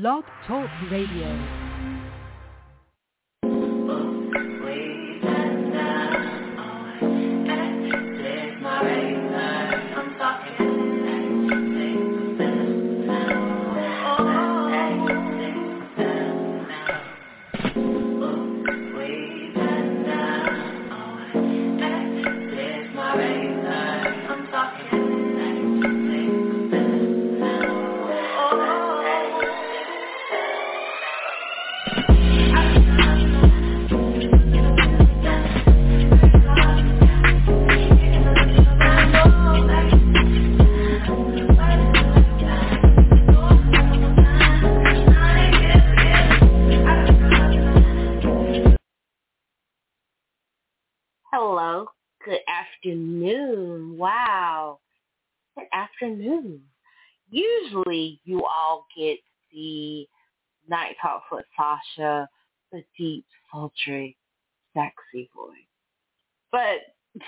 Blog Talk Radio. Usually you all get the Night Talk with Sasha, the deep, sultry, sexy voice. But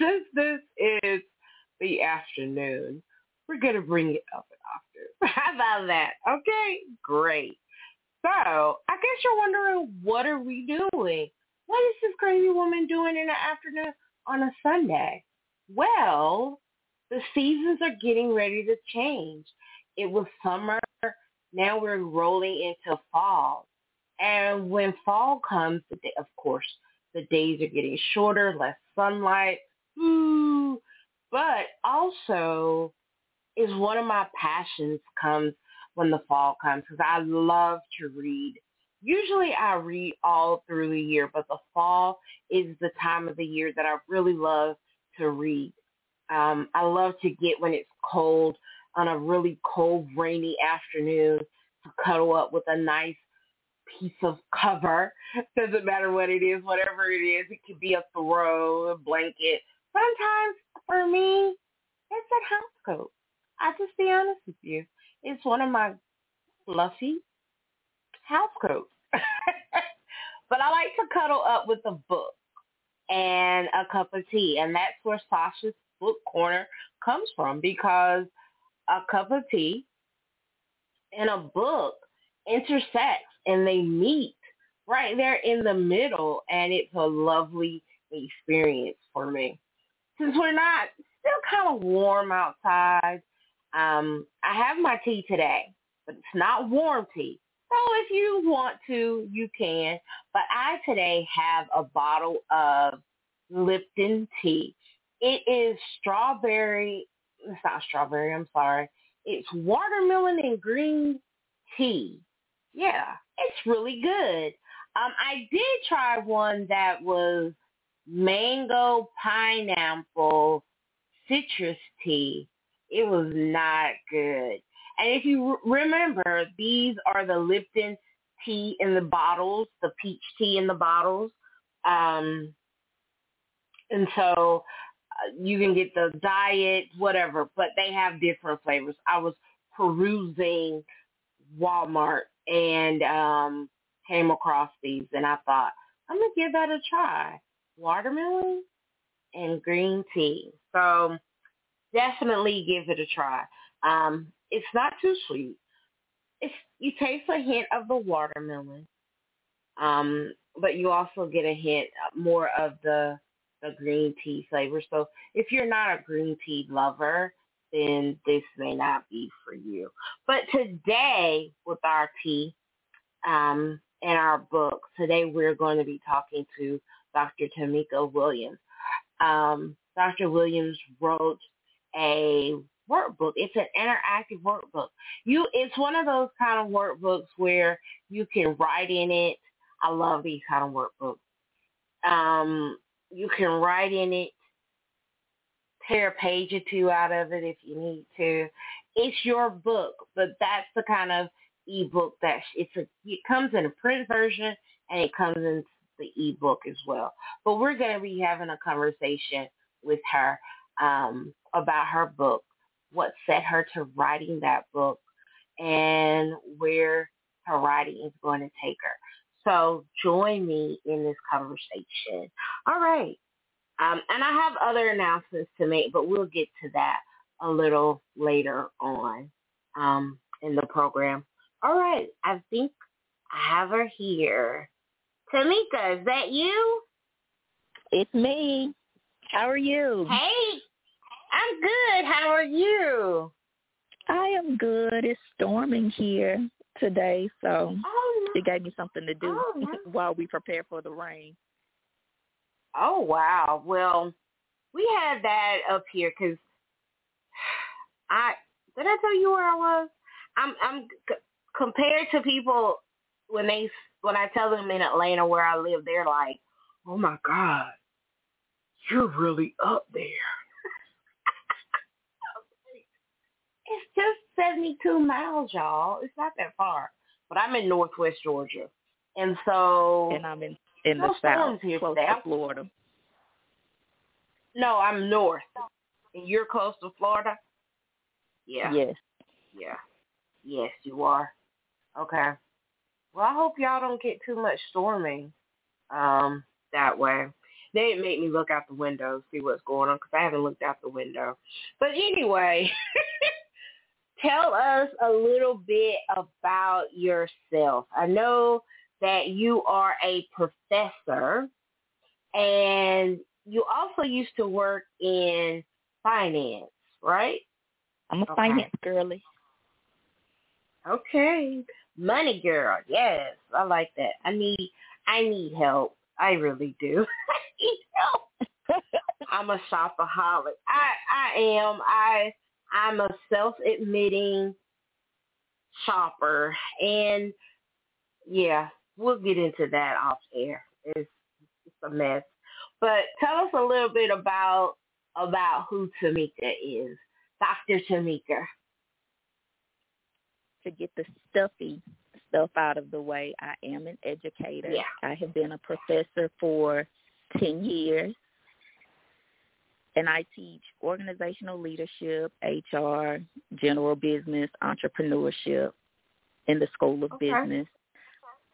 since this is the afternoon, we're going to bring it up an octave. How about that? Okay, great. So I guess you're wondering, what are we doing? What is this crazy woman doing in the afternoon? on a Sunday? Well, the seasons are getting ready to change. It was summer. Now we're rolling into fall. And when fall comes, of course, the days are getting shorter, less sunlight. Ooh. But also is one of my passions comes when the fall comes because I love to read usually I read all through the year, but the fall is the time of the year that I really love to read. Um, I love to get when it's cold on a really cold, rainy afternoon to cuddle up with a nice piece of cover. Doesn't matter what it is, whatever it is. It could be a throw, a blanket. Sometimes for me, it's a house coat. I'll just be honest with you. It's one of my fluffy house coat. but I like to cuddle up with a book and a cup of tea. And that's where Sasha's book corner comes from because a cup of tea and a book intersects and they meet right there in the middle and it's a lovely experience for me. Since we're not still kind of warm outside, um, I have my tea today, but it's not warm tea. So if you want to, you can. But I today have a bottle of Lipton tea. It is strawberry. It's not strawberry. I'm sorry. It's watermelon and green tea. Yeah, it's really good. Um, I did try one that was mango pineapple citrus tea. It was not good. And if you remember, these are the Lipton tea in the bottles, the peach tea in the bottles. Um, and so you can get the diet, whatever, but they have different flavors. I was perusing Walmart and um, came across these, and I thought, I'm going to give that a try. Watermelon and green tea. So definitely give it a try. Um, it's not too sweet. It's you taste a hint of the watermelon, um, but you also get a hint more of the the green tea flavor. So if you're not a green tea lover, then this may not be for you. But today with our tea um, and our book, today we're going to be talking to Dr. Tomecca Williams. Um, Dr. Williams wrote a workbook. It's an interactive workbook. You, it's one of those kind of workbooks where you can write in it. I love these kind of workbooks. Um, you can write in it, tear a page or two out of it if you need to. It's your book, but that's the kind of ebook that it's a. It comes in a print version and it comes in the ebook as well. But we're going to be having a conversation with her um, about her book what set her to writing that book and where her writing is going to take her. So join me in this conversation. All right. Um, and I have other announcements to make, but we'll get to that a little later on um, in the program. All right, I think I have her here. Tomecca, is that you? It's me. How are you? Hey, I'm good. How are you? I am good. It's storming here today, so oh, it gave me something to do oh, while we prepare for the rain. Oh wow! Well, we had that up here because I did I tell you where I was? I'm I'm c- compared to people when they when I tell them in Atlanta where I live, they're like, "Oh my God, you're really up there." It's just 72 miles, y'all. It's not that far, but I'm in Northwest Georgia, and so and I'm in in the south, here close to Florida. No, I'm north, and you're close to Florida. Yeah. Yes. Yeah. Yes, you are. Okay. Well, I hope y'all don't get too much storming um, that way. They didn't make me look out the window see what's going on because I haven't looked out the window. But anyway, tell us a little bit about yourself. I know that you are a professor and you also used to work in finance, right? I'm a Okay. finance girly. Okay. Money girl. Yes, I like that. I need I need help. I really do. I need help. I'm a shopaholic. I I am. I I'm a self-admitting shopper and yeah, we'll get into that off air. It's it's a mess. But tell us a little bit about about who Tomecca is. Dr. Tomecca. to get the stuffy stuff out of the way, I am an educator. Yeah. I have been a professor for 10 years. And I teach organizational leadership, HR, general business, entrepreneurship in the School of Okay. Business.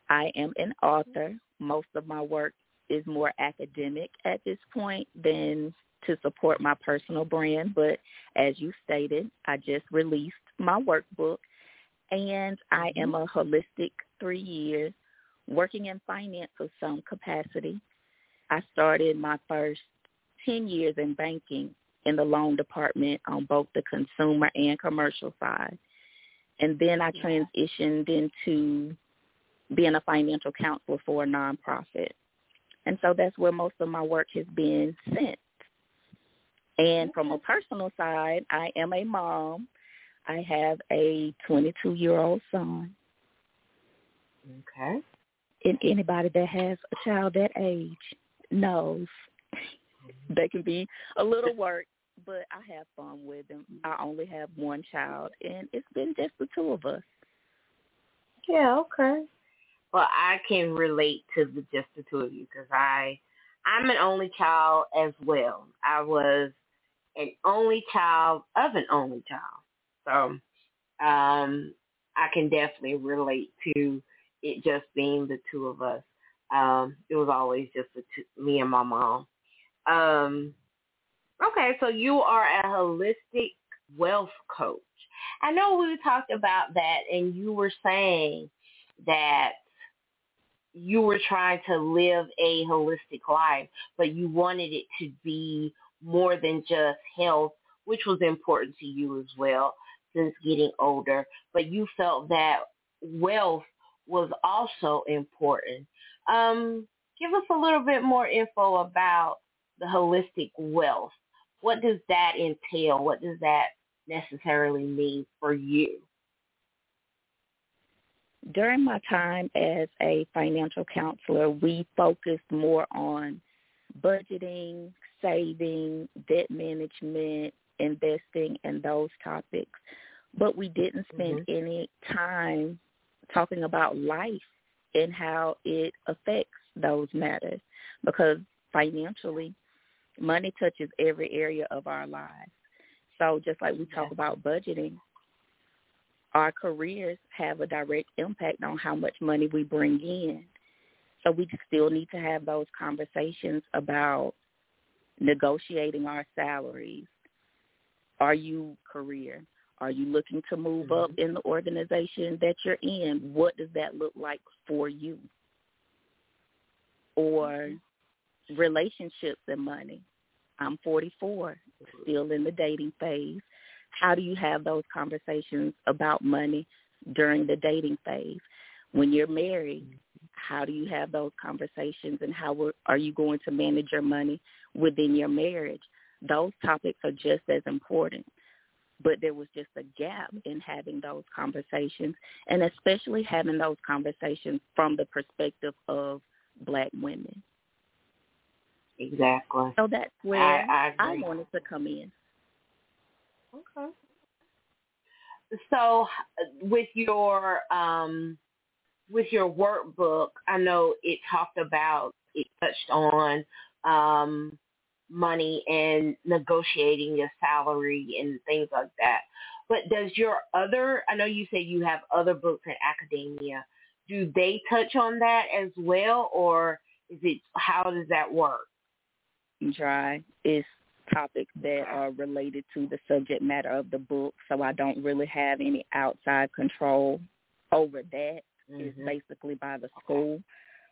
I am an author. Most of my work is more academic at this point than to support my personal brand. But as you stated, I just released my workbook and I am mm-hmm. a holistic three years working in finance of some capacity. I started my first 10 years in banking in the loan department on both the consumer and commercial side. And then I transitioned into being a financial counselor for a nonprofit. And so that's where most of my work has been since. And from a personal side, I am a mom. I have a 22-year-old son. Okay. And anybody that has a child that age knows they can be a little work, but I have fun with them. I only have one child, and it's been just the two of us. Yeah, okay. Well, I can relate to the just the two of you because I, I'm an only child as well. I was an only child of an only child, so um, I can definitely relate to it just being the two of us. Um, it was always just the two, me and my mom. Um, okay, so you are a holistic wealth coach. I know we talked about that, and you were saying that you were trying to live a holistic life, but you wanted it to be more than just health, which was important to you as well since getting older. But you felt that wealth was also important. Um, give us a little bit more info about the holistic wealth. What does that entail? What does that necessarily mean for you? During my time as a financial counselor, we focused more on budgeting, saving, debt management, investing, and those topics. But we didn't spend mm-hmm. any time talking about life and how it affects those matters because financially, money touches every area of our lives. So just like we talk about budgeting, our careers have a direct impact on how much money we bring in. So we still need to have those conversations about negotiating our salaries. Are you career? Are you looking to move mm-hmm. up in the organization that you're in? What does that look like for you? Or mm-hmm. Relationships and money. I'm 44, still in the dating phase. How do you have those conversations about money during the dating phase? When you're married, how do you have those conversations and how are you going to manage your money within your marriage? Those topics are just as important. But there was just a gap in having those conversations and especially having those conversations from the perspective of black women. Exactly. So that's where I, I, I wanted to come in. Okay. So with your um with your workbook, I know it talked about it touched on um money and negotiating your salary and things like that. But does your other I know you said you have other books in academia. Do they touch on that as well or is it how does that work? Dry is topics that are related to the subject matter of the book, so I don't really have any outside control over that. Mm-hmm. It's basically by the school.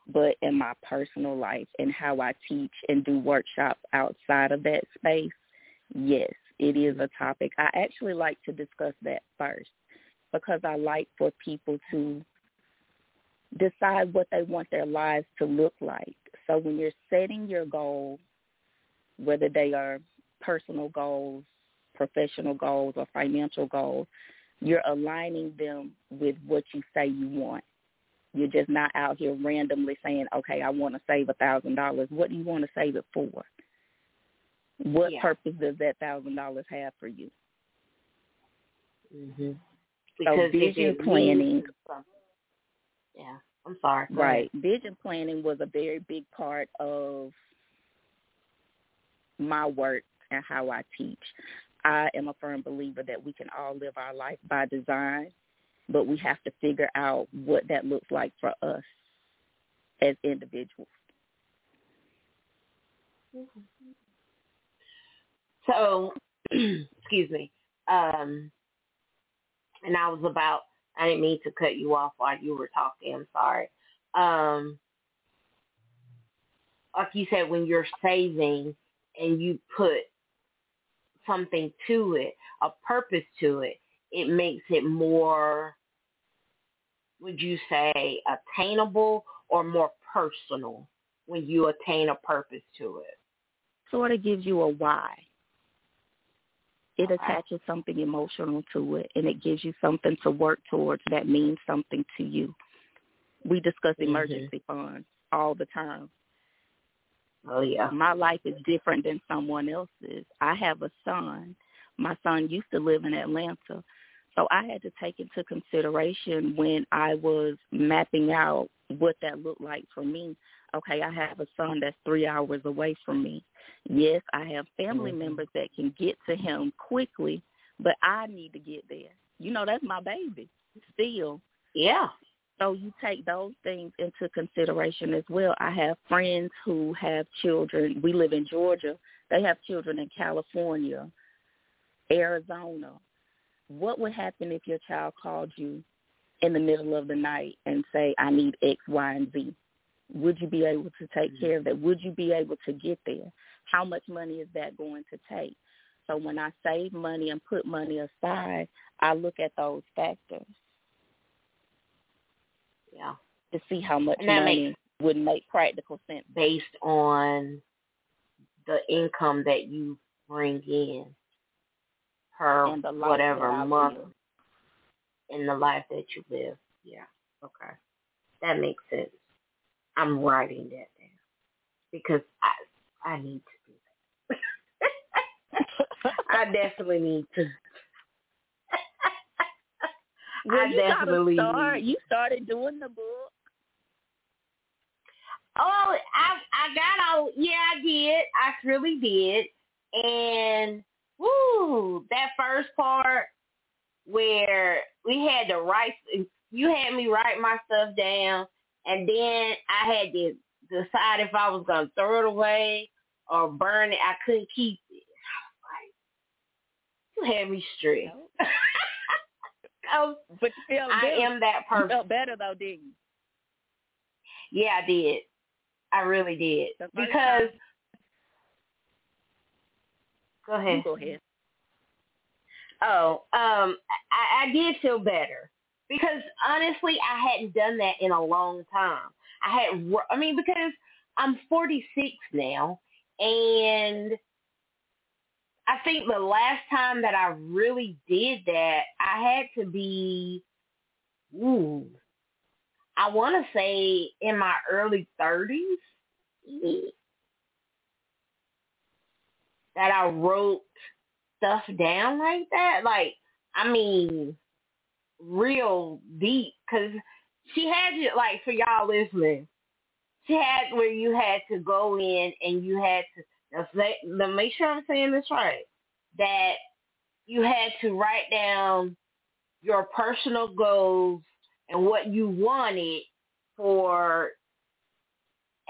But in my personal life and how I teach and do workshops outside of that space, yes, it is a topic. I actually like to discuss that first because I like for people to decide what they want their lives to look like. So when you're setting your goal, whether they are personal goals, professional goals, or financial goals, you're aligning them with what you say you want. You're just not out here randomly saying, okay, I want to save a thousand dollars. What do you want to save it for? What yeah. purpose does that thousand dollars have for you? Mm-hmm. So vision planning. Yeah, I'm sorry. right, vision planning was a very big part of my work and how I teach. I am a firm believer that we can all live our life by design, but we have to figure out what that looks like for us as individuals. So, excuse me. Um, and I was about, I didn't mean to cut you off while you were talking. I'm sorry. Um, like you said, when you're saving and you put something to it, a purpose to it, it makes it more, would you say, attainable or more personal when you attain a purpose to it? Sort of gives you a why. It okay. attaches something emotional to it, and it gives you something to work towards that means something to you. We discuss mm-hmm. emergency mm-hmm. funds all the time. Oh yeah. My life is different than someone else's. I have a son. My son used to live in Atlanta. So I had to take into consideration when I was mapping out what that looked like for me. Okay, I have a son that's three hours away from me. Yes, I have family mm-hmm. members that can get to him quickly, but I need to get there. You know, that's my baby still. Yeah. So you take those things into consideration as well. I have friends who have children. We live in Georgia. They have children in California, Arizona. What would happen if your child called you in the middle of the night and say, I need X, Y, and Z? Would you be able to take mm-hmm. care of that? Would you be able to get there? How much money is that going to take? So when I save money and put money aside, I look at those factors. Yeah. To see how much money makes, would make practical sense. Based on the income that you bring in per whatever month in the life that you live. Yeah. Okay. That makes sense. I'm writing that down because I I need to do that. I definitely need to well, I you definitely start. You started doing the book. Oh, I I got all. Yeah, I did. I really did. And woo, that first part where we had to write. You had me write my stuff down, and then I had to decide if I was gonna throw it away or burn it. I couldn't keep it. I was like, you had me stressed. I, but you felt I am that person. You felt better though, didn't you? Yeah, I did. I really did because. Go ahead. You go ahead. Oh, um, I, I did feel better because honestly, I hadn't done that in a long time. I had, I mean, because I'm 46 now, and I think the last time that I really did that, I had to be, ooh, I want to say in my early 30s that I wrote stuff down like that. Like, I mean, real deep. Cause she had you, like, for y'all listening, she had where you had to go in and you had to, now make sure I'm saying this right, that you had to write down your personal goals and what you wanted for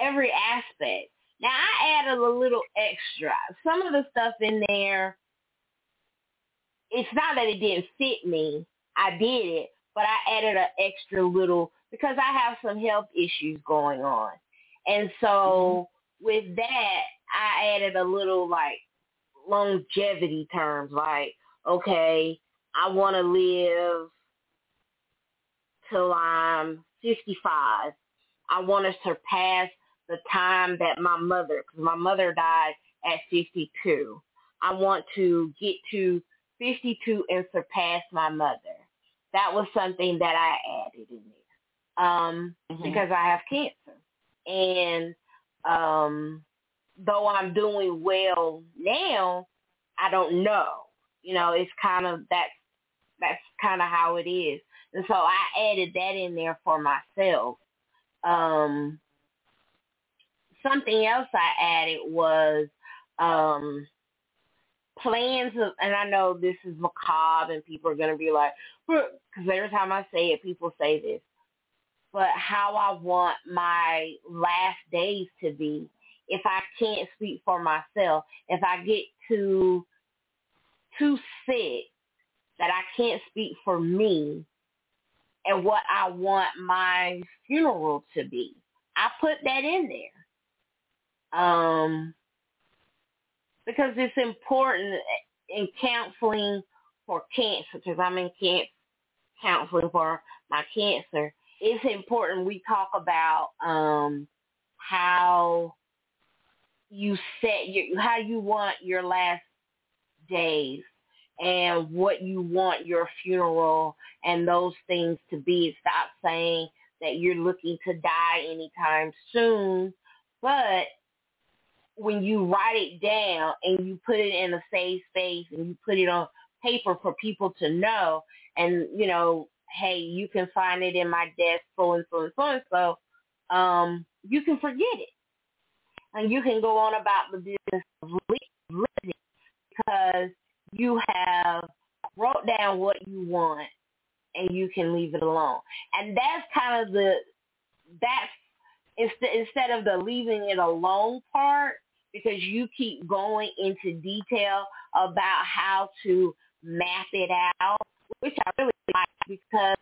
every aspect. Now I added a little extra. Some of the stuff in there, it's not that it didn't fit me. I did it, but I added an extra little because I have some health issues going on. And so mm-hmm. with that, I added a little like longevity terms like, okay, I want to live till I'm 55. I want to surpass the time that my mother, because my mother died at 52. I want to get to 52 and surpass my mother. That was something that I added in there um, mm-hmm. because I have cancer. And um, though I'm doing well now, I don't know. You know, it's kind of that's that's kind of how it is. And so I added that in there for myself. Um, something else I added was um, plans of, and I know this is macabre and people are going to be like, because every time I say it, people say this, but how I want my last days to be if I can't speak for myself, if I get too too sick that I can't speak for me and what I want my funeral to be. I put that in there. Um because it's important in counseling for cancer because I'm in cancer counseling for my cancer. It's important we talk about um how you set your how you want your last days and what you want your funeral and those things to be. Stop saying that you're looking to die anytime soon, but when you write it down and you put it in a safe space and you put it on paper for people to know and you know hey you can find it in my desk so and so and so and so um you can forget it and you can go on about the business of living because you have wrote down what you want and you can leave it alone. And that's kind of the that's instead instead of the leaving it alone part because you keep going into detail about how to map it out, which I really like because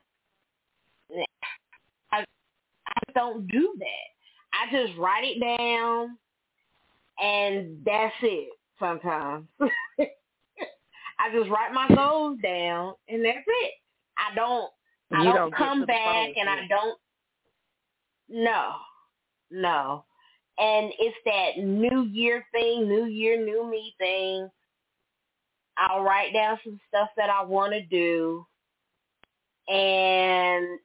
I I don't do that. I just write it down and that's it sometimes. I just write my goals down and that's it. I don't I don't, don't come back and I don't no. No. And it's that new year thing, new year, new me thing. I'll write down some stuff that I want to do and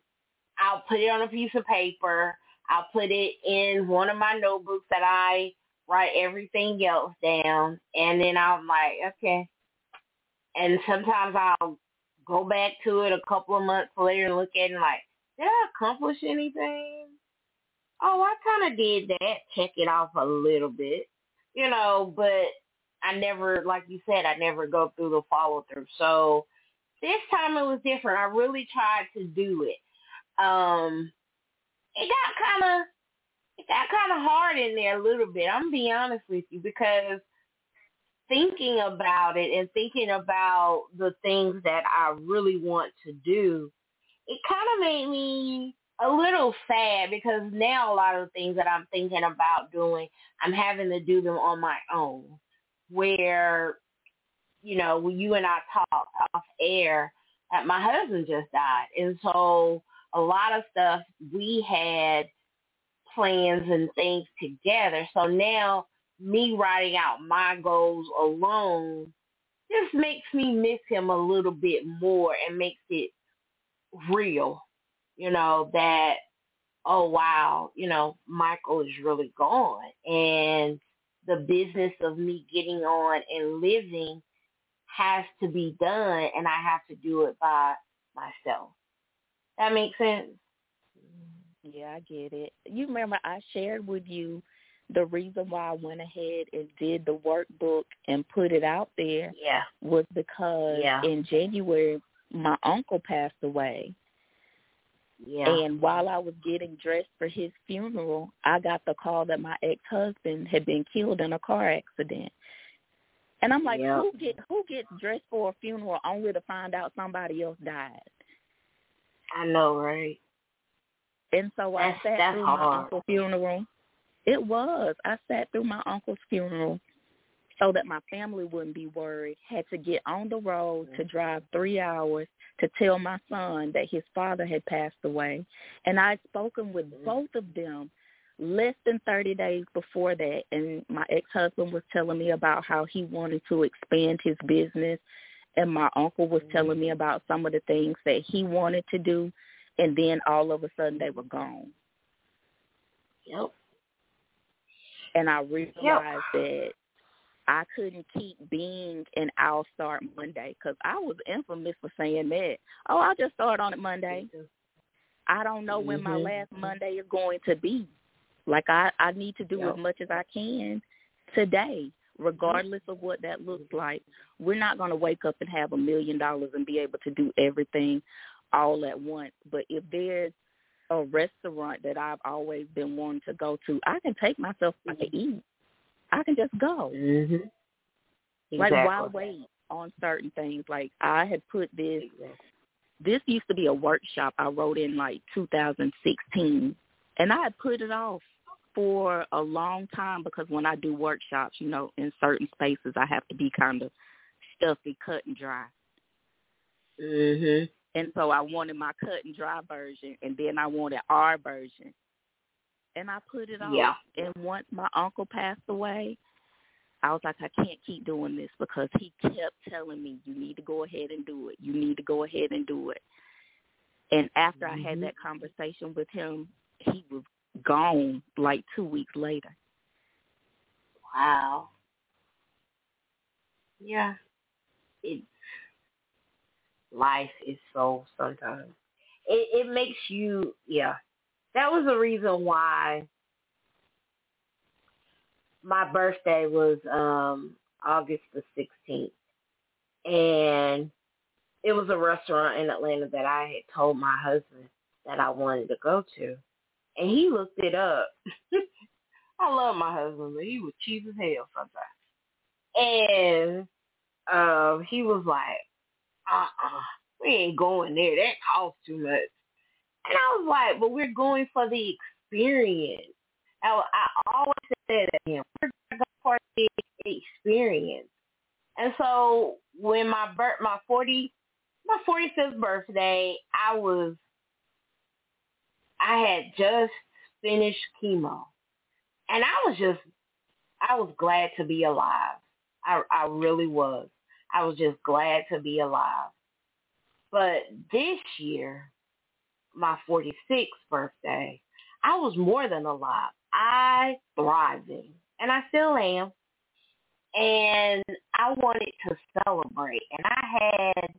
I'll put it on a piece of paper I'll put it in one of my notebooks that I write everything else down. And then I'm like, okay. And sometimes I'll go back to it a couple of months later and look at it and like, did I accomplish anything? Oh, I kind of did that. Check it off a little bit, you know, but I never, like you said, I never go through the follow through. So this time it was different. I really tried to do it. Um, it got kind of it got kind of hard in there a little bit. I'm gonna be honest with you because thinking about it and thinking about the things that I really want to do, it kind of made me a little sad because now a lot of the things that I'm thinking about doing, I'm having to do them on my own. Where, you know, when you and I talked off air, that my husband just died. And so a lot of stuff we had plans and things together. So now me writing out my goals alone just makes me miss him a little bit more and makes it real, you know, that, oh wow, you know, Michael is really gone. And the business of me getting on and living has to be done and I have to do it by myself. That makes sense? Yeah, I get it. You remember I shared with you the reason why I went ahead and did the workbook and put it out there yeah. was because yeah. in January my uncle passed away. Yeah. And while I was getting dressed for his funeral, I got the call that my ex-husband had been killed in a car accident. And I'm like, yep. who get who gets dressed for a funeral only to find out somebody else died? I know, right? And so that's, I sat that's through hard. my uncle's funeral. It was. I sat through my uncle's funeral so that my family wouldn't be worried. Had to get on the road to mm-hmm. drive three hours to tell my son that his father had passed away. And I'd spoken with mm-hmm. both of them less than 30 days before that and my ex-husband was telling me about how he wanted to expand his business and my uncle was telling me about some of the things that he wanted to do and then all of a sudden they were gone. Yep. And I realized yep. that I couldn't keep being an I'll start Monday because I was infamous for saying that. Oh, I'll just start on it Monday. I don't know when mm-hmm. my last Monday is going to be. Like I, I need to do yep. as much as I can today, regardless of what that looks like. We're not going to wake up and have a million dollars and be able to do everything all at once. But if there's a restaurant that I've always been wanting to go to, I can take myself to eat. I can just go. Mm-hmm. Exactly. Like why wait on certain things? Like I had put this. This used to be a workshop I wrote in like 2016, and I had put it off for a long time because when I do workshops, you know, in certain spaces, I have to be kind of stuffy, cut and dry. Mhm. And so I wanted my cut and dry version, and then I wanted our version. And I put it on. Yeah. And once my uncle passed away, I was like, I can't keep doing this because he kept telling me, you need to go ahead and do it. You need to go ahead and do it. And after mm-hmm. I had that conversation with him, he was gone like two weeks later. Wow. Yeah. It life is so sometimes. It it makes you yeah. That was the reason why my birthday was um August the sixteenth. And it was a restaurant in Atlanta that I had told my husband that I wanted to go to. And he looked it up. I love my husband, but he was cheap as hell sometimes. And um, he was like, uh-uh, we ain't going there. That costs too much. And I was like, but we're going for the experience. I, I always said to him, we're going for the experience. And so when my birth, my 40, my 45th birthday, I was, I had just finished chemo. And I was just, I was glad to be alive. I, I really was. I was just glad to be alive. But this year, my 46th birthday, I was more than alive. I thriving, and I still am. And I wanted to celebrate, and I had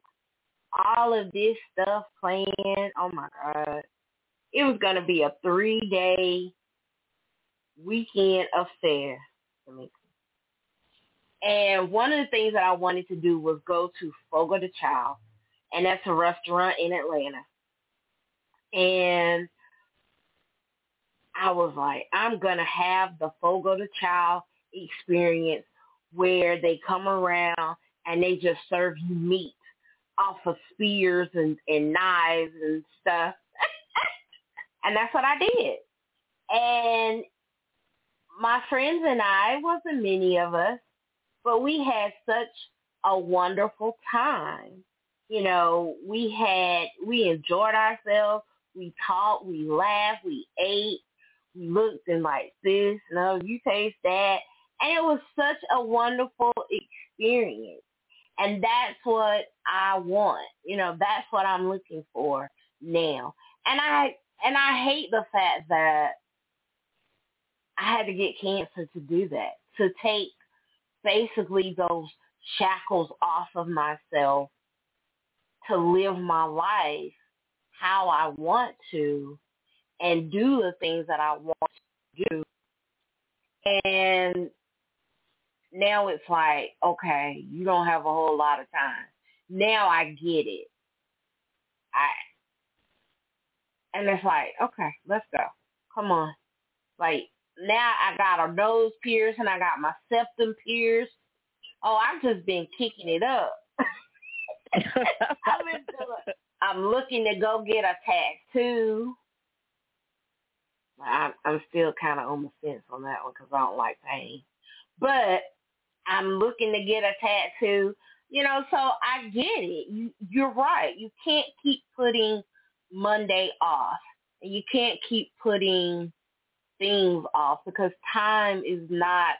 all of this stuff planned. Oh my God. It was going to be a three-day weekend affair for me. And one of the things that I wanted to do was go to Fogo de Chao, and that's a restaurant in Atlanta. And I was like, I'm going to have the Fogo de Chao experience where they come around and they just serve you meat off of spears and, and knives and stuff. And that's what I did. And my friends and I, wasn't many of us, but we had such a wonderful time. You know, we had, we enjoyed ourselves. We talked, we laughed, we ate, we looked and like this, no, you taste that. And it was such a wonderful experience. And that's what I want. You know, that's what I'm looking for now. And I and I hate the fact that I had to get cancer to do that, to take basically those shackles off of myself to live my life how I want to and do the things that I want to do. And now it's like, okay, you don't have a whole lot of time. Now I get it. I and it's like, okay, let's go. Come on. Like now I got a nose pierce and I got my septum pierced. Oh, I've just been kicking it up. Been doing, I'm looking to go get a tattoo. I'm, I'm still kind of on the fence on that one because I don't like pain. But I'm looking to get a tattoo. You know, so I get it. You, you're right. You can't keep putting Monday off. And you can't keep putting things off because time is not,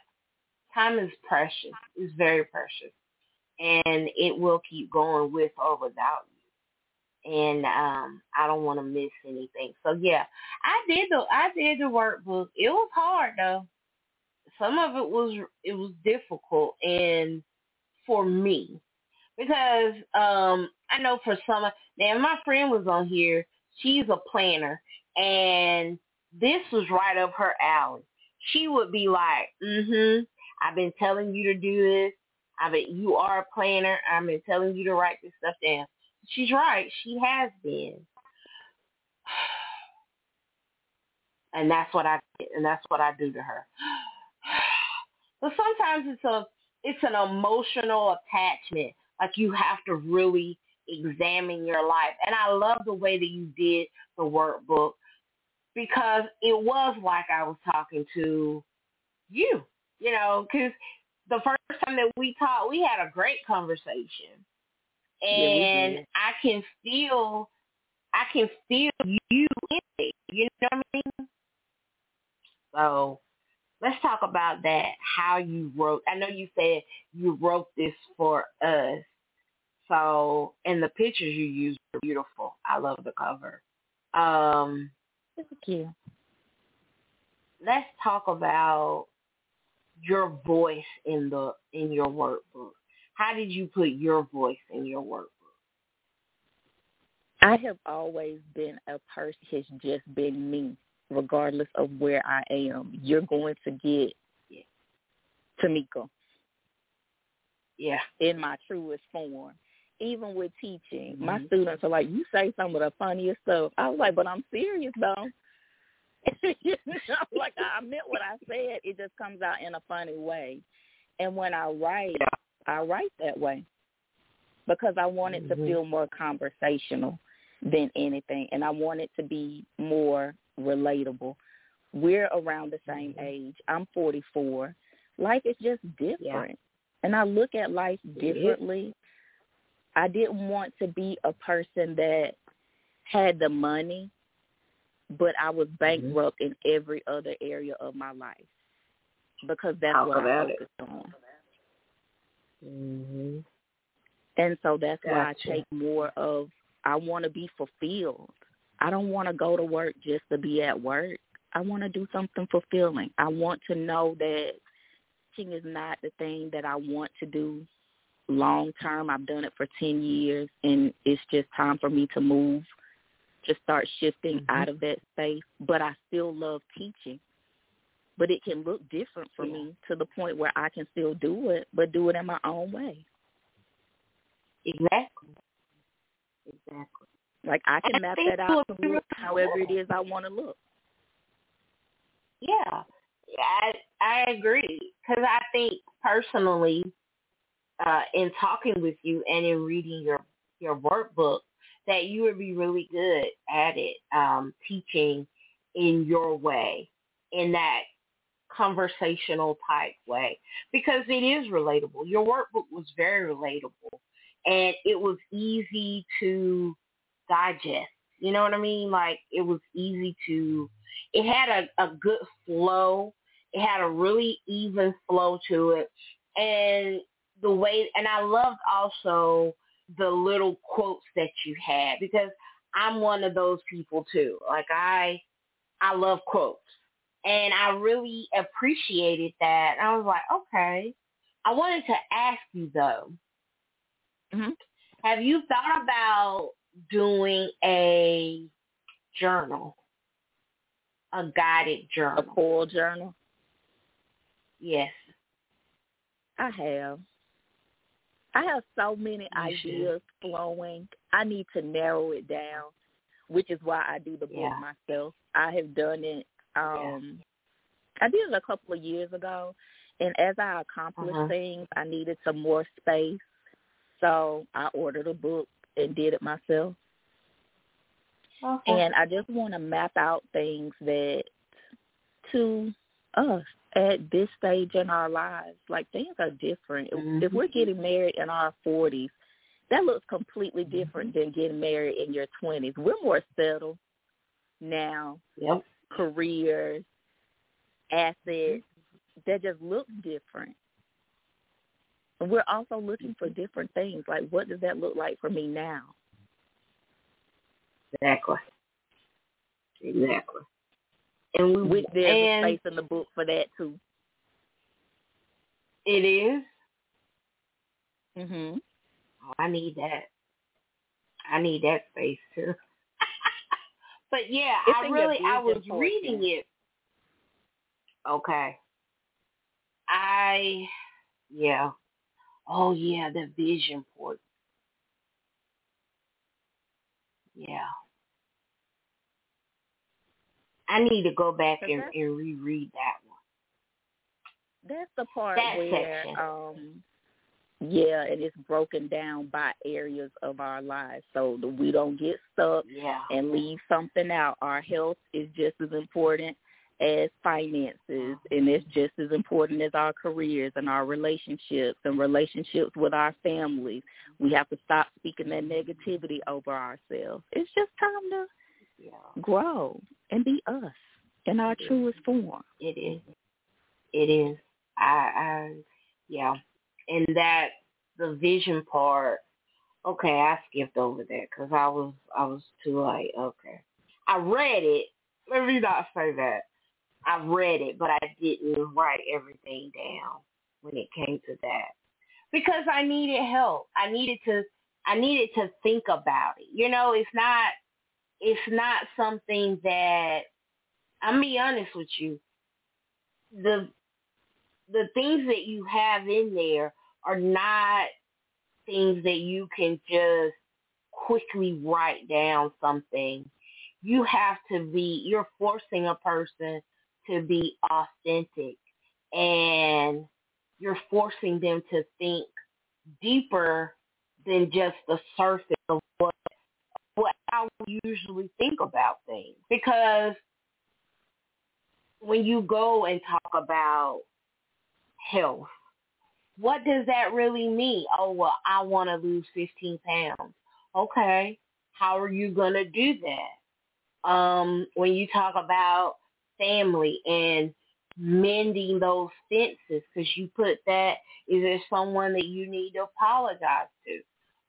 time is precious. It's very precious. And it will keep going with or without you and um I don't want to miss anything. So yeah, I did the I did the workbook. It was hard though. Some of it was it was difficult and for me because um I know for some now my friend was on here. She's a planner and this was right up her alley. She would be like, "Mm-hmm, I've been telling you to do this. I bet you are a planner. I've been telling you to write this stuff down." she's right. She has been. And that's what I and that's what I do to her. But sometimes it's a it's an emotional attachment. Like you have to really examine your life. And I love the way that you did the workbook because it was like I was talking to you, you know, because the first time that we talked, we had a great conversation and yeah, I can feel I can feel you in it. You know what I mean? So let's talk about that. How you wrote. I know you said you wrote this for us. So and the pictures you used are beautiful. I love the cover. Um, Thank you. Let's talk about your voice in the in your workbook. How did you put your voice in your workbook? I have always been a person has just been me, regardless of where I am. You're going to get yeah. Tomecca. Yeah. In my truest form. Even with teaching, mm-hmm. my students are like, You say some of the funniest stuff. I was like, But I'm serious though. you know, like I meant what I said. It just comes out in a funny way. And when I write. I write that way because I want it mm-hmm. to feel more conversational than anything, and I want it to be more relatable. We're around the same mm-hmm. age. I'm 44. Life is just different, yeah. and I look at life differently. I didn't want to be a person that had the money, but I was mm-hmm. bankrupt mm-hmm. in every other area of my life because that's How what I focused it. on. Mm-hmm. And so that's gotcha. why I take more of I want to be fulfilled. I don't want to go to work just to be at work. I want to do something fulfilling. I want to know that teaching is not the thing that I want to do long term. I've done it for 10 years and it's just time for me to move, to start shifting mm-hmm. out of that space. But I still love teaching but it can look different for yeah. me to the point where I can still do it, but do it in my own way. Exactly. Exactly. Like I can map that out to look however it is I want to look. Yeah, I I agree because I think personally, uh, in talking with you and in reading your your workbook, that you would be really good at it, um, teaching in your way, in that conversational type way, because it is relatable. Your workbook was very relatable, and it was easy to digest. You know what I mean? Like it was easy to. It had a, a good flow. It had a really even flow to it, and the way. And I loved also the little quotes that you had because I'm one of those people too. Like I I love quotes. And I really appreciated that. I was like, okay. I wanted to ask you though. Mm-hmm. Have you thought about doing a journal? A guided journal. A full journal? Yes. I have. I have so many ideas flowing. I need to narrow it down, which is why I do the book Yeah. myself. I have done it. Um, I did it a couple of years ago, and as I accomplished Uh-huh. things, I needed some more space. So I ordered a book and did it myself. Okay. And I just want to map out things that to us at this stage in our lives, like things are different. If- If mm-hmm. we're getting married in our 40s, that looks completely Mhm. different than getting married in your 20s. We're more settled now, Yep. careers, assets, mm-hmm. that just look different. And we're also looking for mm-hmm. different things. Like, what does that look like for me now? Exactly. Exactly. And we Which there's a space in the book for that too. it is. Mhm. Oh, I need that. I need that space too. but yeah, It's I really I was reading it. Okay. I yeah. Oh yeah, the vision port. Yeah. I need to go back and, and reread that one. That's the part That where, section. um, yeah, and it's broken down by areas of our lives, so that we don't get stuck Yeah. and leave something out. Our health is just as important as finances, and it's just as important as our careers and our relationships and relationships with our families. We have to stop speaking that negativity over ourselves. It's just time to Yeah. grow and be us in our truest form. It is. It is. I, I, yeah. And that the vision part. Okay, I skipped over that because I was I was too like okay. I read it. Let me not say that. I read it, but I didn't write everything down when it came to that because I needed help. I needed to. I needed to think about it. You know, it's not. It's not something that. I'm be honest with you the the things that you have in there are not things that you can just quickly write down something. You have to be you're forcing a person to be authentic and you're forcing them to think deeper than just the surface of what what how we usually think about things. Because when you go and talk about health, what does that really mean? Oh, well, I want to lose 15 pounds. Okay. How are you going to do that? Um, when you talk about family and mending those fences, because you put that, is there someone that you need to apologize to?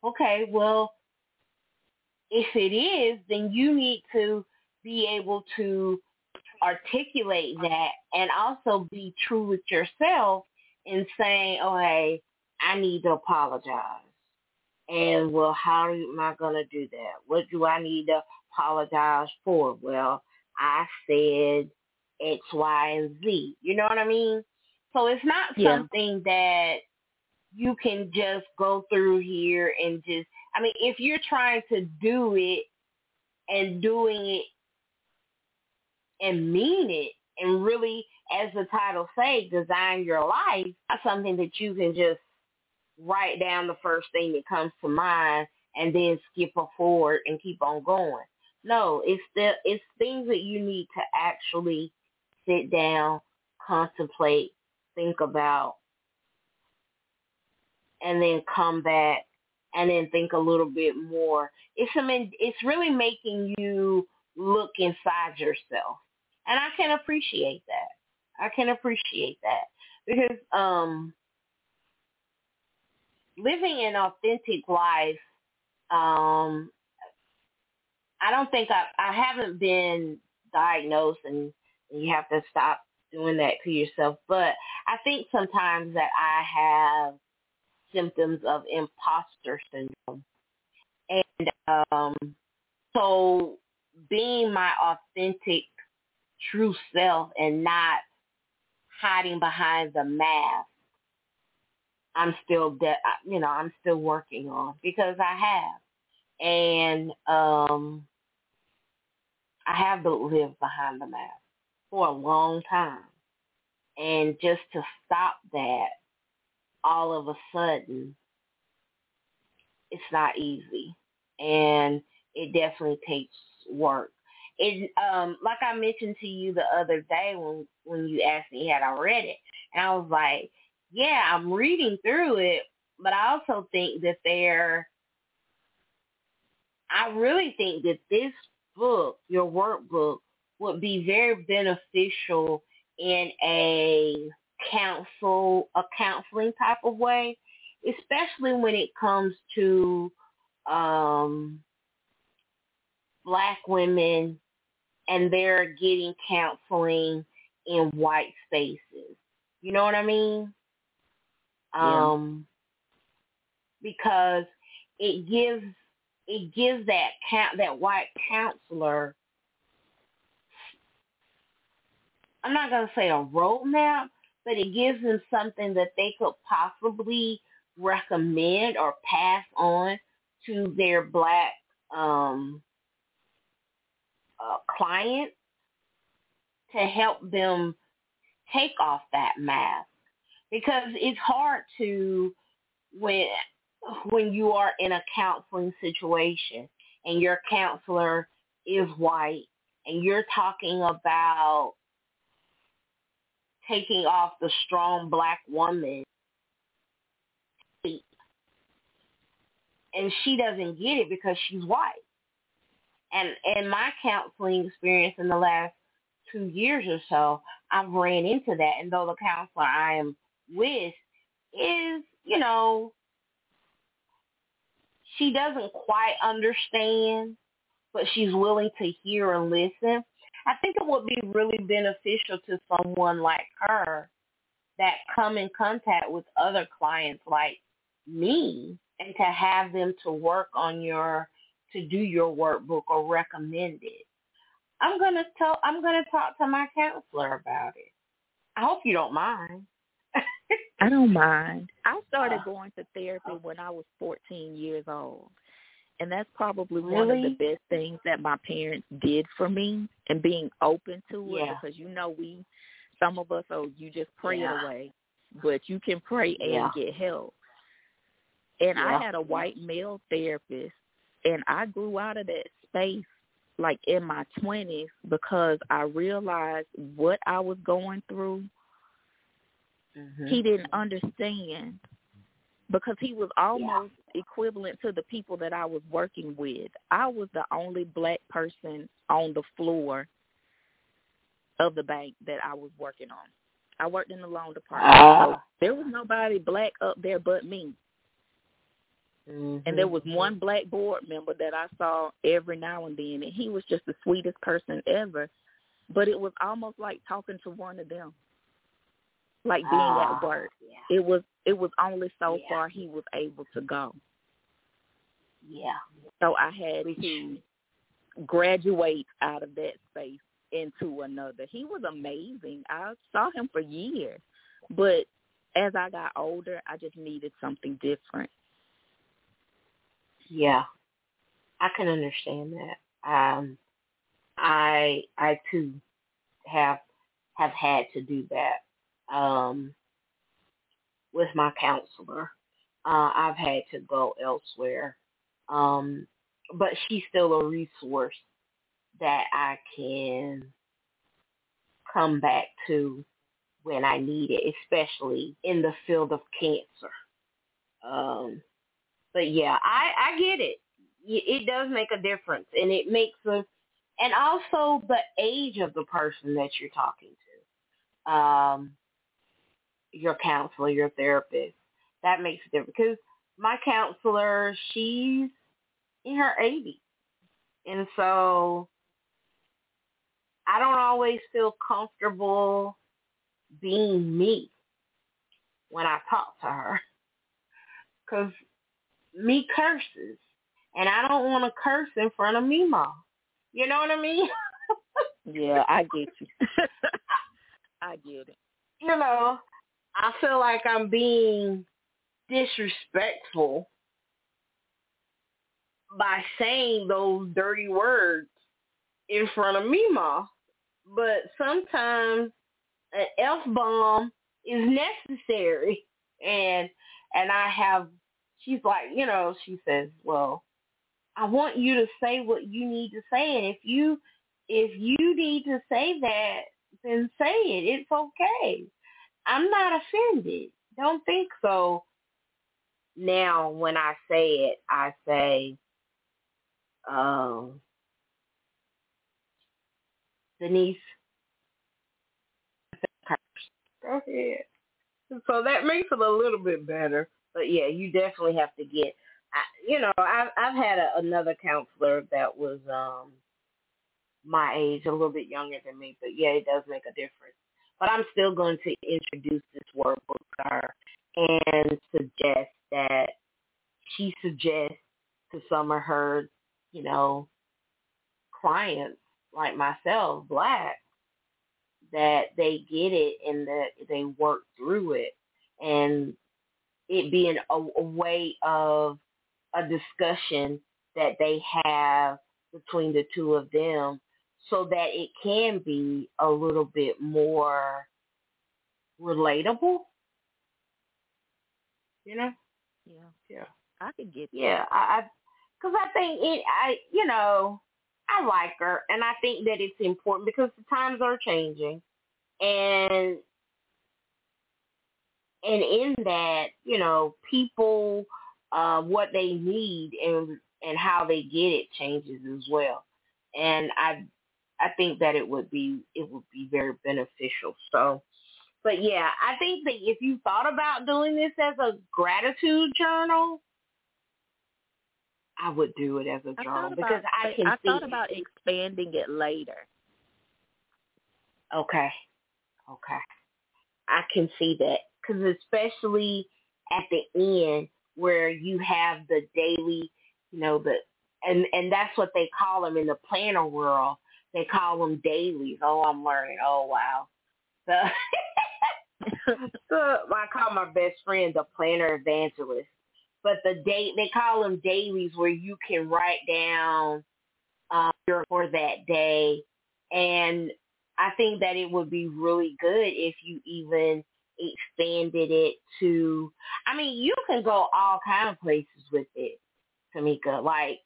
Okay, well, if it is, then you need to be able to articulate that and also be true with yourself in saying, oh, hey, I need to apologize. And, well, how am I going to do that? What do I need to apologize for? Well, I said X, Y, and Z. You know what I mean? So it's not Yeah. something that you can just go through here and just, I mean, if you're trying to do it and doing it and mean it and really, as the title say, design your life, that's something that you can just write down the first thing that comes to mind and then skip forward and keep on going. No, it's the it's things that you need to actually sit down, contemplate, think about, and then come back and then think a little bit more. It's mean, it's really making you look inside yourself. And I can appreciate that. I can appreciate that. Because um living an authentic life, um I don't think I I haven't been diagnosed and you have to stop doing that to yourself. But I think sometimes that I have symptoms of imposter syndrome. And um, so being my authentic, true self and not hiding behind the mask, I'm still, de- you know, I'm still working on because I have. And um, I have lived behind the mask for a long time. And just to stop that all of a sudden, it's not easy. And it definitely takes work. It um like I mentioned to you the other day when when you asked me had I read it, and I was like, yeah, I'm reading through it, but I also think that there I really think that this book, your workbook, would be very beneficial in a counsel a counseling type of way, especially when it comes to um, black women and they're getting counseling in white spaces. You know what I mean? Yeah. Um, because it gives it gives that count that white counselor I'm not going to say a roadmap, but it gives them something that they could possibly recommend or pass on to their black um, uh, clients to help them take off that mask. Because it's hard to when when you are in a counseling situation and your counselor is white and you're talking about taking off the strong black woman and she doesn't get it because she's white. And in my counseling experience in the last two years or so, I've ran into that. And though the counselor I am with is, you know, she doesn't quite understand, but she's willing to hear and listen. I think it would be really beneficial to someone like her that come in contact with other clients like me and to have them to work on your to do your workbook or recommend it. I'm gonna tell I'm gonna talk to my counselor about it. I hope you don't mind. I don't mind. I started Uh, going to therapy when I was 14 years old. And that's probably one of the best things that my parents did for me and being open to it because you know we some of us oh you just pray Yeah. it away. But you can pray and Yeah. get help. And Yeah. I had a white male therapist and I grew out of that space like in my twenties because I realized what I was going through Mhm. he didn't understand because he was almost equivalent to the people that I was working with. I was the only black person on the floor of the bank that I was working on. I worked in the loan department. So Ah. there was nobody black up there but me. Mhm. And there was one black board member that I saw every now and then and he was just the sweetest person ever. But it was almost like talking to one of them. Like being Ah, at work. Yeah. It was it was only so Yeah. far he was able to go. Yeah. So I had to graduate out of that space into another. He was amazing. I saw him for years. But as I got older, I just needed something different. Yeah, I can understand that. Um, I I too have have had to do that um, with my counselor. Uh, I've had to go elsewhere, um, but she's still a resource that I can come back to when I need it, especially in the field of cancer. Um, but yeah, I I get it. It does make a difference, and it makes a, and also the age of the person that you're talking to, um, your counselor, your therapist, that makes a difference. Because my counselor, she's in her 80s, and so I don't always feel comfortable being me when I talk to her because me curses, and I don't want to curse in front of me, mom. You know what I mean? yeah, I get you. I get it. You know, I feel like I'm being disrespectful by saying those dirty words in front of me, ma. But sometimes an F bomb is necessary, and and I have she's like, you know, she says, well, I want you to say what you need to say. And if you, if you need to say that, then say it. It's okay. I'm not offended. Don't think so. Now, when I say it, I say, um, Denise, go ahead. So that makes it a little bit better. But yeah, you definitely have to get. I, you know, I've I've had a, another counselor that was um my age, a little bit younger than me. But yeah, it does make a difference. But I'm still going to introduce this workbook to her and suggest that she suggests to some of her, you know, clients like myself, black, that they get it and that they work through it. And it being a, a way of a discussion that they have between the two of them so that it can be a little bit more relatable. You know? Yeah. Yeah. I could get Yeah, I because I, I think it I you know, I like her and I think that it's important because the times are changing and and in that, you know, people uh, what they need and and how they get it changes as well. And I I think that it would be it would be very beneficial. So, but yeah, I think that if you thought about doing this as a gratitude journal, I would do it as a journal because I can I thought about expanding it later. Okay, okay, I can see that because especially at the end where you have the daily, you know, the and and that's what they call them in the planner world. They call them dailies. Oh, I'm learning. Oh, wow. So, the I call my best friend the planner evangelist. But the date they call them dailies where you can write down um, for that day, and I think that it would be really good if you even expanded it to I mean, you can go all kind of places with it, Tomecca. Like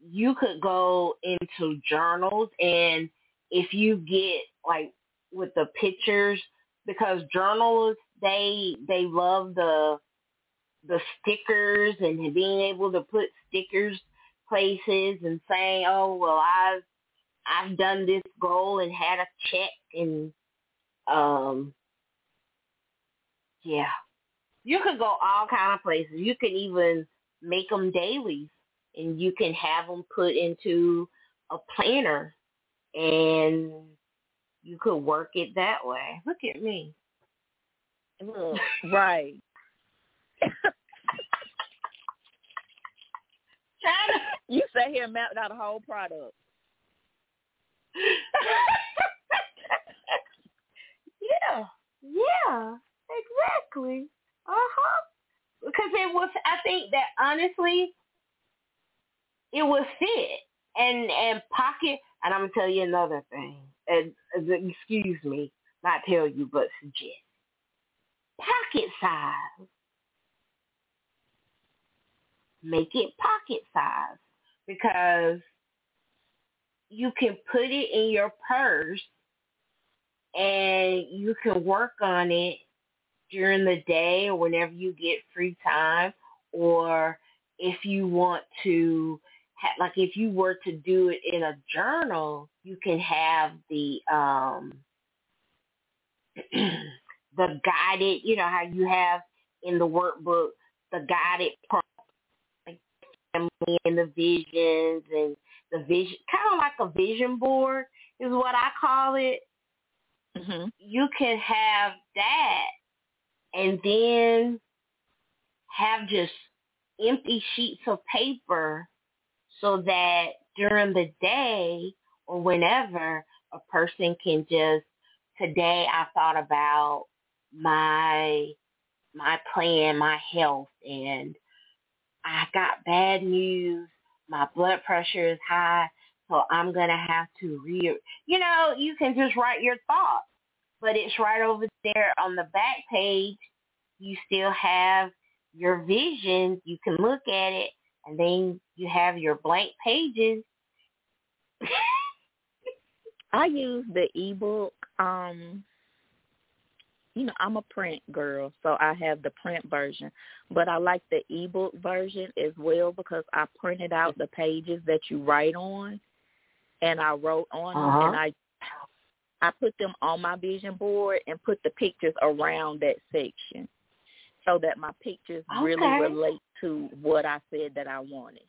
you could go into journals and if you get like with the pictures because journals they they love the the stickers and being able to put stickers places and saying, Oh well I've I've done this goal and had a check and um yeah. You could go all kind of places. You could even make them dailies, and you can have them put into a planner, and you could work it that way. Look at me. right. You sat here and mapped out a whole product. yeah, yeah. Exactly. Uh huh. Because it was, I think that honestly, it was fit and and pocket. And I'm gonna tell you another thing. And, excuse me, not tell you, but suggest. Pocket size. Make it pocket size because you can put it in your purse and you can work on it during the day or whenever you get free time or if you want to like if you were to do it in a journal you can have the um the guided you know how you have in the workbook the guided prompt like family and the visions and the vision kind of like a vision board is what I call it Mhm. you can have that and then have just empty sheets of paper so that during the day or whenever a person can just today I thought about my my plan, my health and I got bad news. My blood pressure is high, so I'm going to have to re You know, you can just write your thoughts, but it's right over there on the back page. You still have your vision. You can look at it, and then you have your blank pages. I use the ebook. Um, you know, I'm a print girl, so I have the print version. But I like the ebook version as well because I printed out the pages that you write on, and I wrote on Uh-huh. them, and I I put them on my vision board and put the pictures around that section, so that my pictures really relate to what I said that I wanted.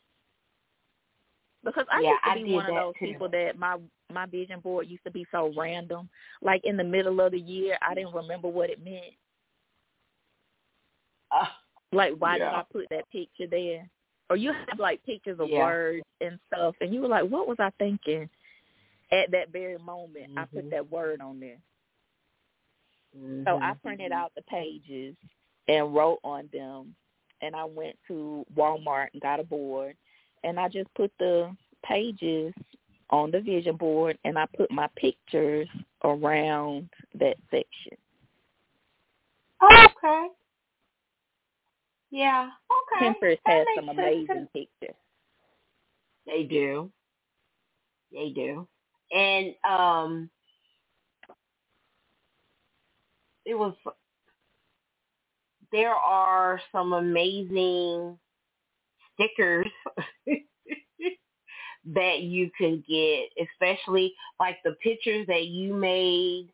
Because I Yeah, used to be one of those too. people that my my vision board used to be so random. Like in the middle of the year, I didn't remember what it meant. Uh, Like, why did Yeah. I put that picture there? Or you have like pictures of Yeah. words and stuff, and you were like, what was I thinking? At that very moment, I put Mhm. that word on there. So I mhm. printed out the pages and wrote on them, and I went to Walmart and got a board, and I just put the pages on the vision board, and I put my pictures around that section. Okay. Yeah. Okay. Pinterest That has some sense. amazing pictures. They do. They do. And um it was there are some amazing stickers that you can get, especially like the pictures that you made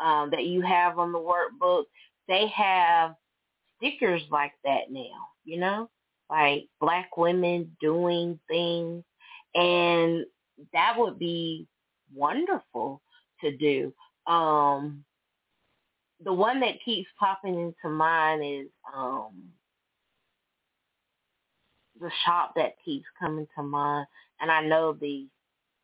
um, that you have on the workbook. They have stickers like that now, you know, like black women doing things, and that would be wonderful to do. Um, the one that keeps popping into mind is um, the shop that keeps coming to mind, and I know the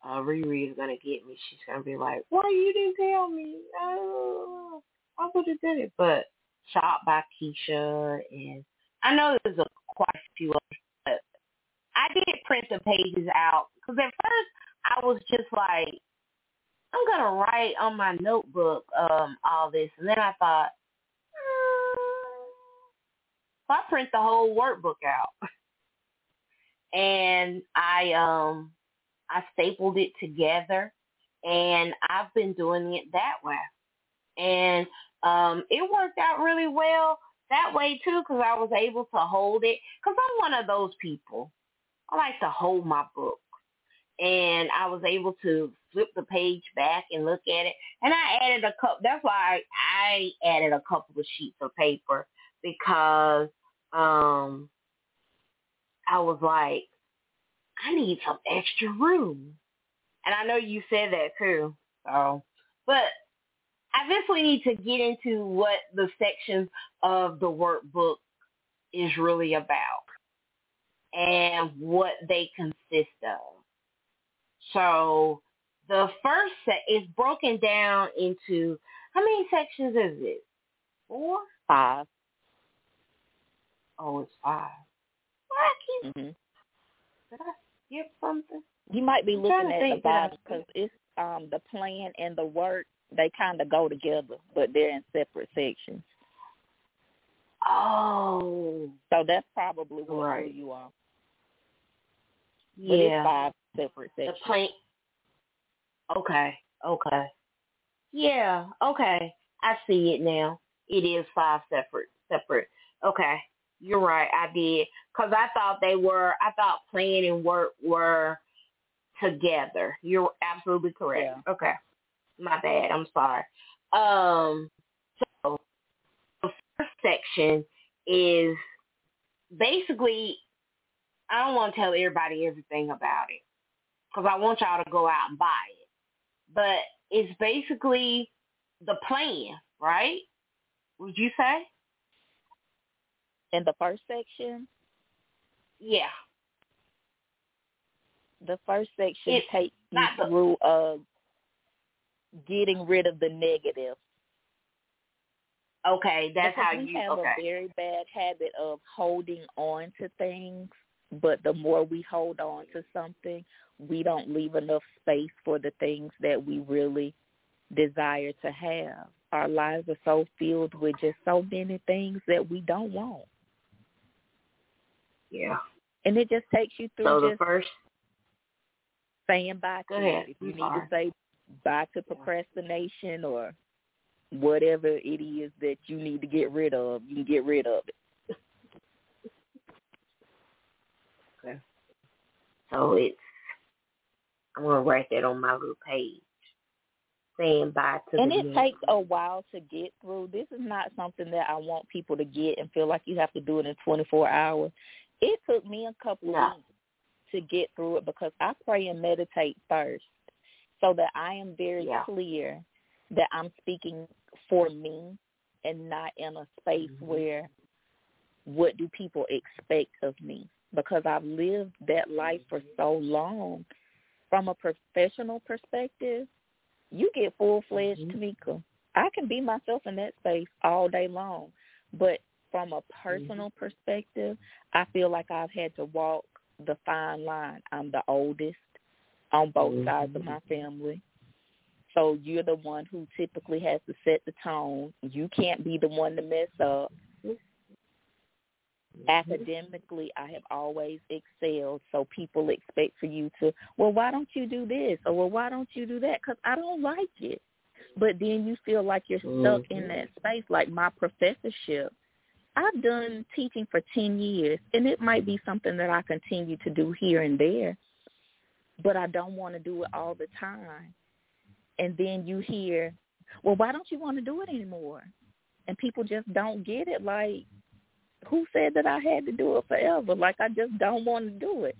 uh, Riri is gonna get me. She's gonna be like, "Why you didn't tell me? Oh, I would have done it." But shop by Keisha, and I know there's a quite a few others, but I did print the pages out because at first I was just like, I'm gonna write on my notebook um all this, and then I thought, mm. so I print the whole workbook out, and I um I stapled it together, and I've been doing it that way, and um it worked out really well that way too because I was able to hold it because I'm one of those people. I like to hold my book and I was able to flip the page back and look at it. And I added a couple. That's why I, I added a couple of sheets of paper because um I was like, I need some extra room. And I know you said that too. So, but I guess we need to get into what the sections of the workbook is really about and what they consist of. So the first set is broken down into how many sections is it? Four? Five. Oh, it's five. Well, I keep hmm did I skip something? You might be I'm looking at the that because it's um the plan and the work they kind of go together, but they're in separate sections. Oh. So that's probably what right. you are. Yeah. five separate sections. The plan. Okay. Okay. Yeah. Okay. I see it now. It is five separate separate. Okay. You're right. I did because I thought they were. I thought plan and work were together. You're absolutely correct. Yeah. Okay. My bad. I'm sorry. Um. So the first section is basically. I don't want to tell everybody everything about it because I want y'all to go out and buy it. But it's basically the plan, right? Would you say? In the first section? Yeah. The first section It's takes you the- through uh getting rid of the negative. Okay, that's because how we you have okay. a very bad habit of holding on to things, but the more we hold on to something, we don't leave enough space for the things that we really desire to have. Our lives are so filled with just so many things that we don't want. Yeah. And it just takes you through So the just first saying bye to ahead. it. If you need to say bye to procrastination or whatever it is that you need to get rid of, you can get rid of it. okay. So it's I'm gonna write that on my little page. Saying bye to and it takes a while to get through. This is not something that I want people to get and feel like you have to do it in 24 hours. It took me a couple No. of weeks to get through it because I pray and meditate first so that I am very Yeah. clear that I'm speaking for me and not in a space Mhm. where what do people expect of me because I've lived that life for so long from a professional perspective you get full fledged Mhm. Tomecca. I can be myself in that space all day long. But from a personal perspective, I feel like I've had to walk the fine line. I'm the oldest on both sides of my family. So you're the one who typically has to set the tone. You can't be the one to mess up. Academically, I have always excelled, so people expect for you to, well, why don't you do this? Or, well, why don't you do that? Because I don't like it. But then you feel like you're stuck in Mhm. that space, like my professorship. I've done teaching for 10 years, and it might be something that I continue to do here and there, but I don't want to do it all the time. And then you hear, well, why don't you want to do it anymore? And people just don't get it. Like, who said that I had to do it forever? Like I just don't want to do it.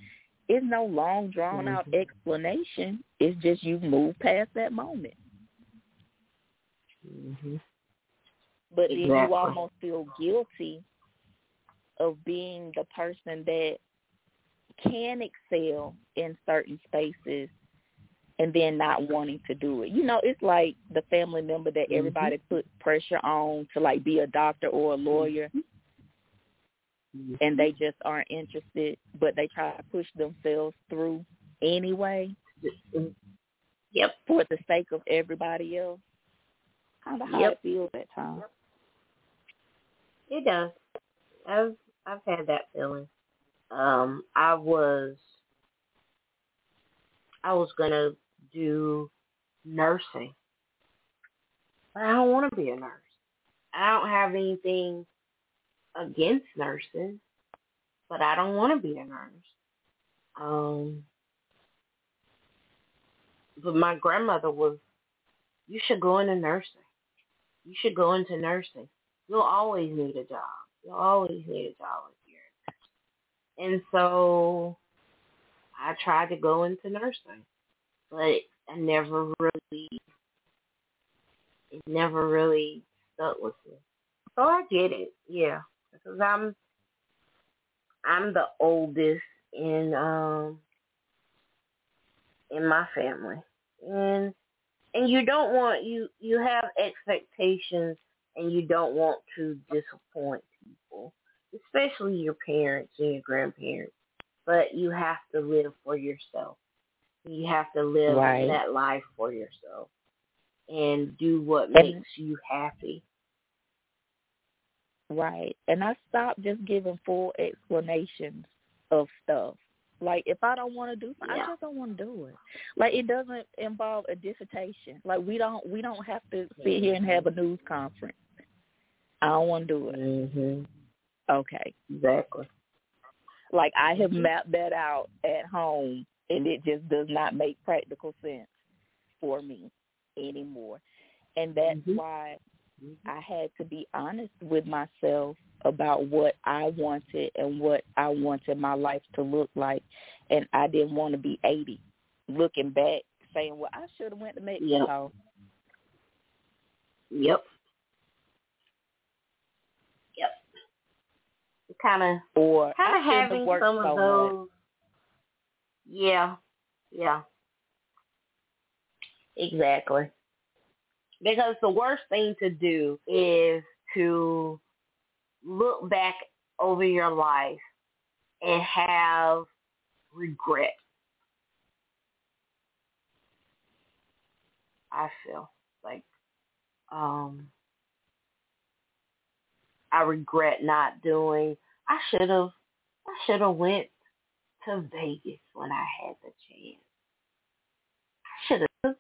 It's no long drawn out Mhm. explanation. It's just you move past that moment. Mhm. But then you almost feel guilty of being the person that can excel in certain spaces and then not wanting to do it. You know, it's like the family member that Mhm. everybody put pressure on to like be a doctor or a lawyer Mhm. and they just aren't interested, but they try to push themselves through anyway Yep. for the sake of everybody else. Kind of how Yep. it feels at times. It does. I've I've had that feeling. Um, I was I was gonna do nursing, but I don't want to be a nurse. I don't have anything against nurses, but I don't want to be a nurse. Um, but my grandmother was, you should go into nursing. You should go into nursing. You'll always need a job. You'll always need a job if you're a nurse. And so I tried to go into nursing, but I never really, it never really stuck with me. So I get it, yeah, because I'm, I'm the oldest in um in my family, and and you don't want you you have expectations, and you don't want to disappoint people, especially your parents and your grandparents. But you have to live for yourself. You have to live Right. that life for yourself and do what makes you happy. Right. And I stopped just giving full explanations of stuff. Like if I don't want to do something, Yeah. I just don't want to do it. Like it doesn't involve a dissertation. Like we don't we don't have to sit here and have a news conference. I don't want to do it. Mhm. Okay. Exactly. Like I have mapped that out at home and it just does not make practical sense for me anymore. And that's Mhm. why Mm-hmm. I had to be honest with myself about what I wanted and what I wanted my life to look like, and I didn't want to be eighty, looking back saying, "Well, I should have went to Mexico." Yep. Yep. Yep. Kind of Or kind of having some of so much. those. Yeah, yeah, exactly. Because the worst thing to do is to look back over your life and have regret. I feel like um I regret not doing I should have I should have went to Vegas when I had the chance. I should have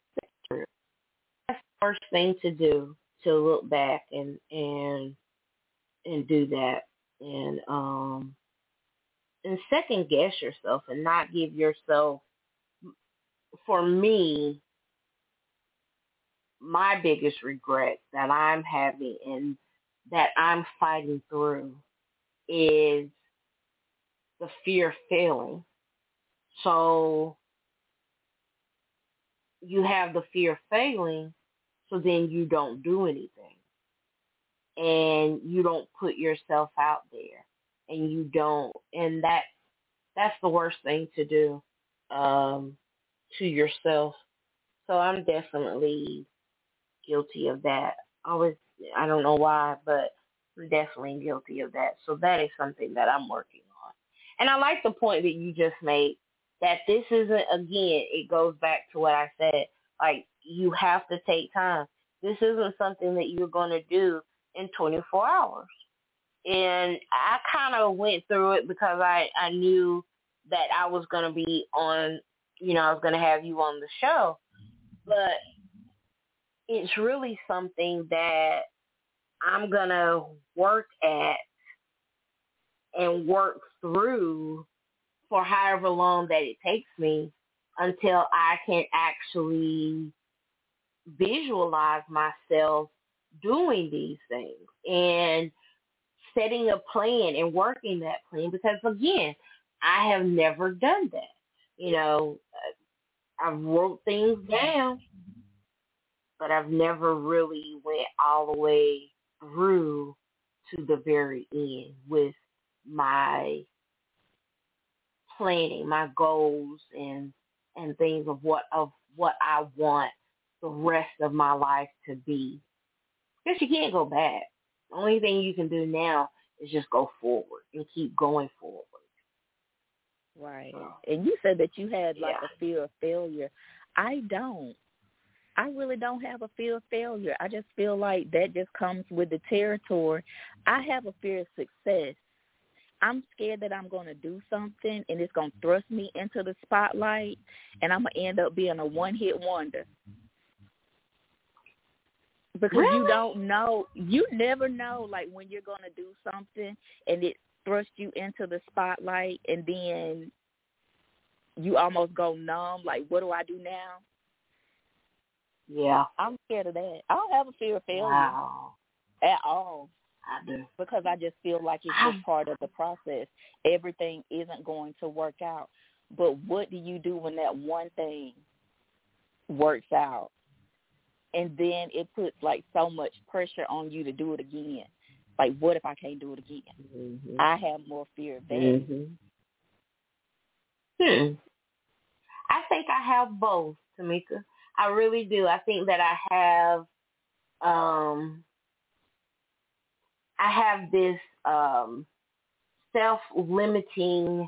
first thing to do to look back and and and do that and um and second guess yourself and not give yourself for me my biggest regret that I'm having and that I'm fighting through is the fear of failing. So you have the fear of failing, so then you don't do anything. And you don't put yourself out there. And you don't and that that's the worst thing to do um to yourself. So I'm definitely guilty of that. Always I don't know why, but I'm definitely guilty of that. So that is something that I'm working on. And I like the point that you just made that this isn't again, it goes back to what I said. Like you have to take time. This isn't something that you're going to do in 24 hours. And I kind of went through it because I I knew that I was going to be on, you know, I was going to have you on the show. But it's really something that I'm going to work at and work through for however long that it takes me until I can actually visualize myself doing these things and setting a plan and working that plan because again, I have never done that. You know, I wrote things down, but I've never really went all the way through to the very end with my planning, my goals and and things of what of what I want the rest of my life to be. Because you can't go back. The only thing you can do now is just go forward and keep going forward. Right. So, And you said that you had like Yeah. a fear of failure. I don't. I really don't have a fear of failure. I just feel like that just comes with the territory. I have a fear of success. I'm scared that I'm going to do something and it's going to thrust me into the spotlight and I'm going to end up being a one-hit wonder. Because you don't know, you never know like when you're going to do something and it thrusts you into the spotlight and then you almost go numb like what do I do now? yeah. I'm scared of that. I don't have a fear of failure Wow. at all I do. because I just feel like it's just part of the process. Everything isn't going to work out. But what do you do when that one thing works out? And then it puts like so much pressure on you to do it again. Like what if I can't do it again? Mm-hmm. I have more fear of that. hmm Hmm. I think I have both, Tomecca. I really do. I think that I have um I have this um self limiting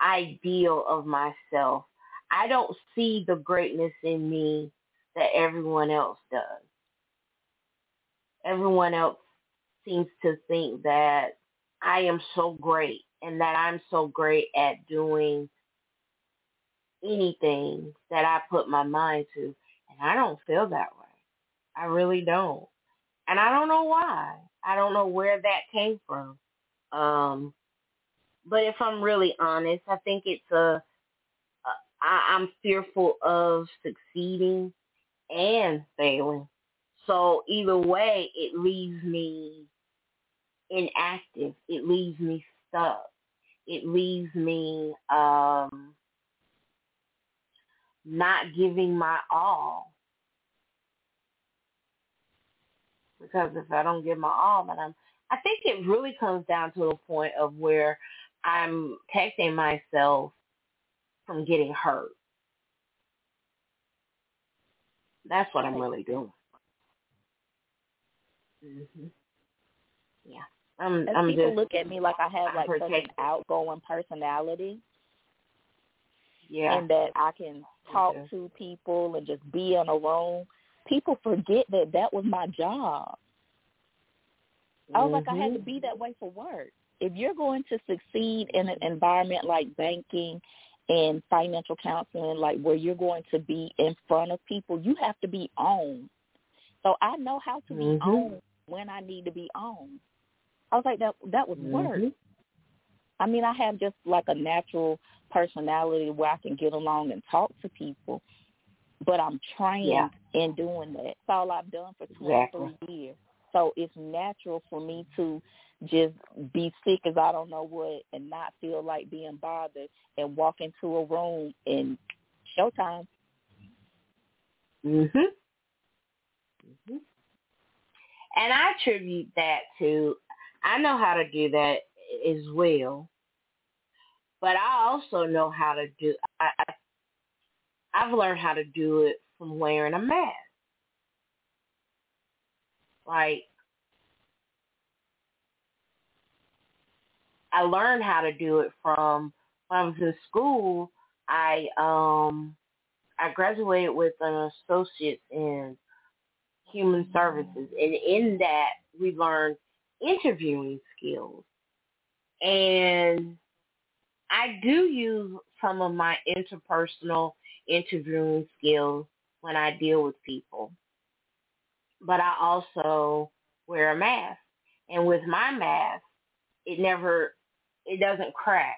ideal of myself. I don't see the greatness in me that everyone else does. Everyone else seems to think that I am so great and that I'm so great at doing anything that I put my mind to. And I don't feel that way. I really don't. And I don't know why. I don't know where that came from. Um, but if I'm really honest, I think it's a, a I, I'm fearful of succeeding and failing. So either way, it leaves me inactive. It leaves me stuck. It leaves me um, not giving my all. Because if I don't give my all, then I'm. I think it really comes down to a point of where I'm protecting myself from getting hurt. That's what I'm really doing. Mhm. Yeah. I'm. I'm people just. look at me like I have like such an outgoing personality, Yeah. and that I can talk Okay. to people and just be in a room. People forget that that was my job. I was like, I had to Mhm. be that way for work. If you're going to succeed in an environment like banking and financial counseling, like where you're going to be in front of people, you have to be on. So I know how to be Mhm. on when I need to be on. I was like, that that was work. Mhm. I mean, I have just like a natural personality where I can get along and talk to people, but I'm trained Yeah. in doing that. That's all I've done for 23 Exactly. years. So it's natural for me to just be sick as I don't know what and not feel like being bothered and walk into a room and showtime. Mhm. Mhm. And I attribute that to I know how to do that as well, but I also know how to do. I, I I've learned how to do it from wearing a mask. Like I learned how to do it from when I was in school. I um I graduated with an associate in human services, and in that we learned interviewing skills. And I do use some of my interpersonal interviewing skills when I deal with people, but I also wear a mask. And with my mask, it never, it doesn't crack.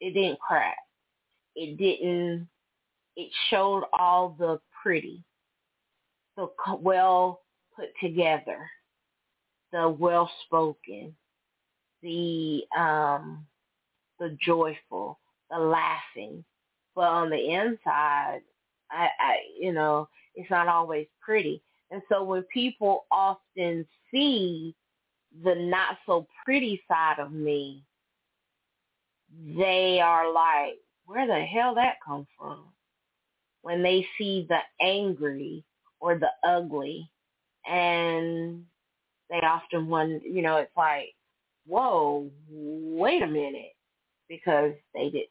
It didn't crack. It didn't, it showed all the pretty, the well put together, the well spoken, the um, the joyful, the laughing. But on the inside, I, I, you know, it's not always pretty. And so when people often see the not so pretty side of me, they are like, where the hell that come from? When they see the angry or the ugly and they often wonder, you know, it's like, whoa, wait a minute, because they did,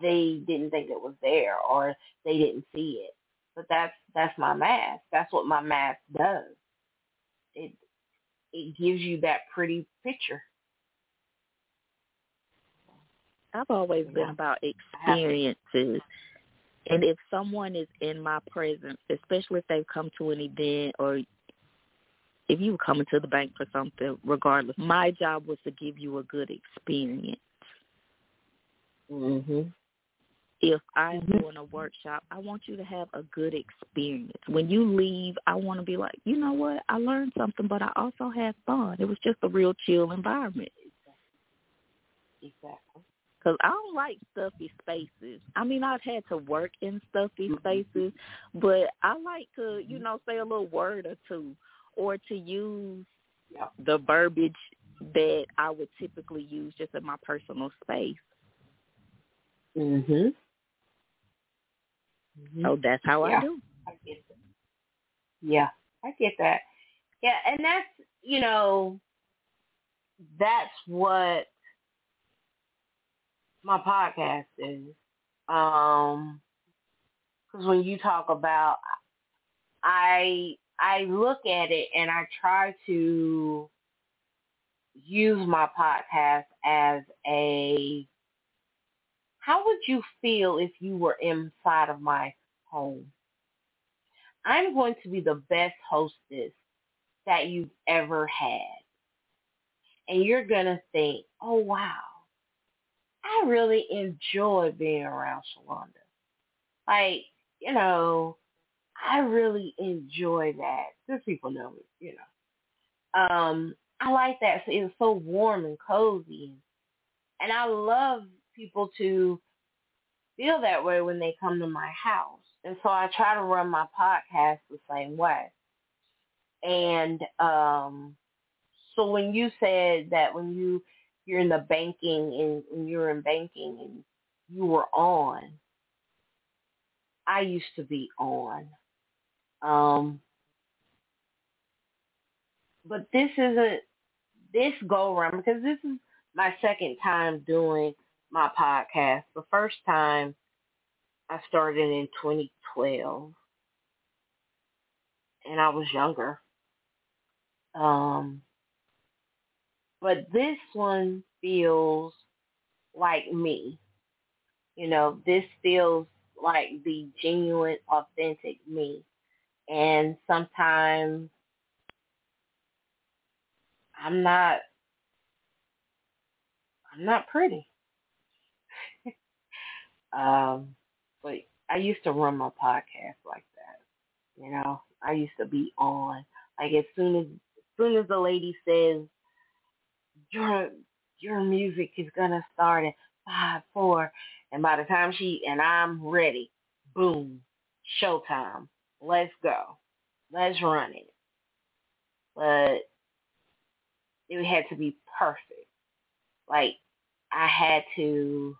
they didn't think it was there or they didn't see it. But that's that's my mask. That's what my mask does. It it gives you that pretty picture. I've always been about experiences. And if someone is in my presence, especially if they've come to an event or if you were coming to the bank for something, regardless, my job was to give you a good experience. Mhm. If I'm Mhm. doing a workshop, I want you to have a good experience. When you leave, I want to be like, you know what? I learned something, but I also had fun. It was just a real chill environment. Exactly. Because I don't like stuffy spaces. I mean, I've had to work in stuffy Mhm. spaces, but I like to, you know, say a little word or two or to use Yeah. the verbiage that I would typically use just in my personal space. Mhm. Mhm. So that's how Yeah. I do. I get that. Yeah, I get that. Yeah, and that's you know, that's what my podcast is. Um, because when you talk about, I I look at it and I try to use my podcast as a how would you feel if you were inside of my home? I'm going to be the best hostess that you've ever had. And you're going to think, oh, wow, I really enjoy being around Shalonda. Like, you know, I really enjoy that. Because people know me, you know. Um, I like that. It's so warm and cozy. And I love people to feel that way when they come to my house. And so I try to run my podcast the same way. And um so when you said that when you you're in the banking and when you're in banking and you were on, I used to be on. Um but this isn't this go around because this is my second time doing my podcast. The first time I started in 2012 and I was younger. Um, but this one feels like me. You know, this feels like the genuine, authentic me. And sometimes I'm not I'm not pretty. Um, but I used to run my podcast like that. You know, I used to be on. Like as soon as as soon as the lady says your your music is gonna start at five four, and by the time she and I'm ready, boom, showtime. Let's go. Let's run it. But it had to be perfect. Like I had to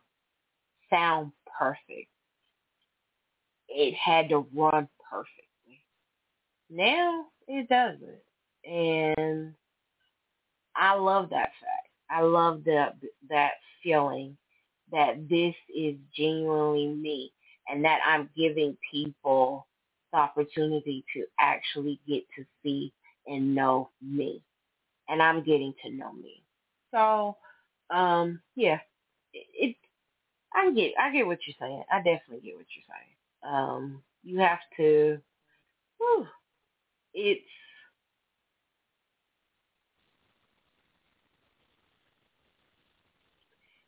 sound perfect. It had to run perfectly. Now it doesn't. And I love that fact. I love that that feeling that this is genuinely me and that I'm giving people the opportunity to actually get to see and know me. And I'm getting to know me. So um, yeah, it, it. I get, I get what you're saying. I definitely get what you're saying. Um, you have to. Whew, it's.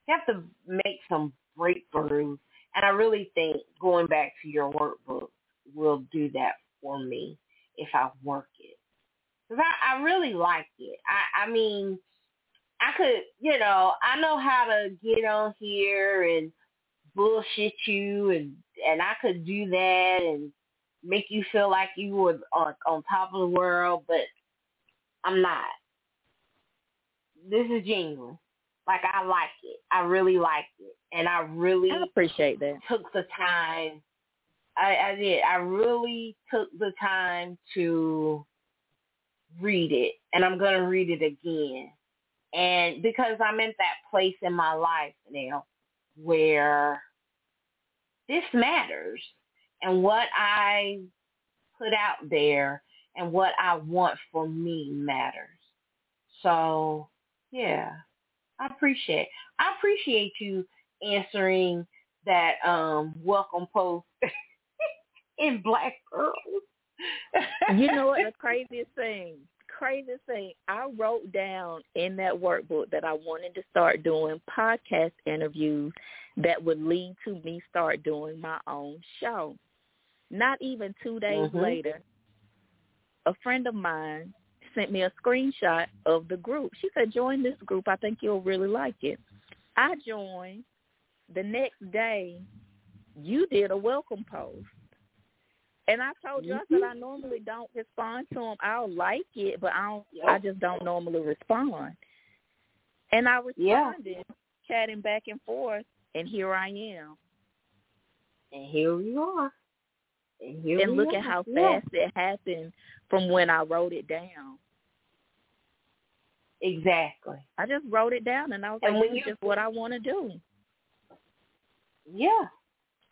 You have to make some breakthroughs, and I really think going back to your workbook will do that for me if I work it. Because I, I really like it. I, I mean, I could, you know, I know how to get on here and bullshit you and and I could do that and make you feel like you were on on top of the world, but I'm not. This is genuine. Like I like it. I really like it. And I really I appreciate that. Took the time. I, I did. I really took the time to read it and I'm gonna read it again and because I'm in that place in my life now where this matters and what I put out there and what I want for me matters. So, yeah, I appreciate I appreciate you answering that um welcome post in Black Pearls. you know what the craziest thing? Craziest thing, I wrote down in that workbook that I wanted to start doing podcast interviews that would lead to me start doing my own show. Not even two days mm-hmm. later, a friend of mine sent me a screenshot of the group. She said, join this group. I think you'll really like it. I joined. The next day, you did a welcome post. And I told you, I said mm-hmm. I normally don't respond to them. I'll like it, but I don't. Yep. I just don't normally respond. And I responded, yeah. chatting back and forth, and here I am. And here we are. And, here and look are. at how yeah. fast it happened from when I wrote it down. Exactly. I just wrote it down, and I was and like, "This is just what I want to do." Yeah,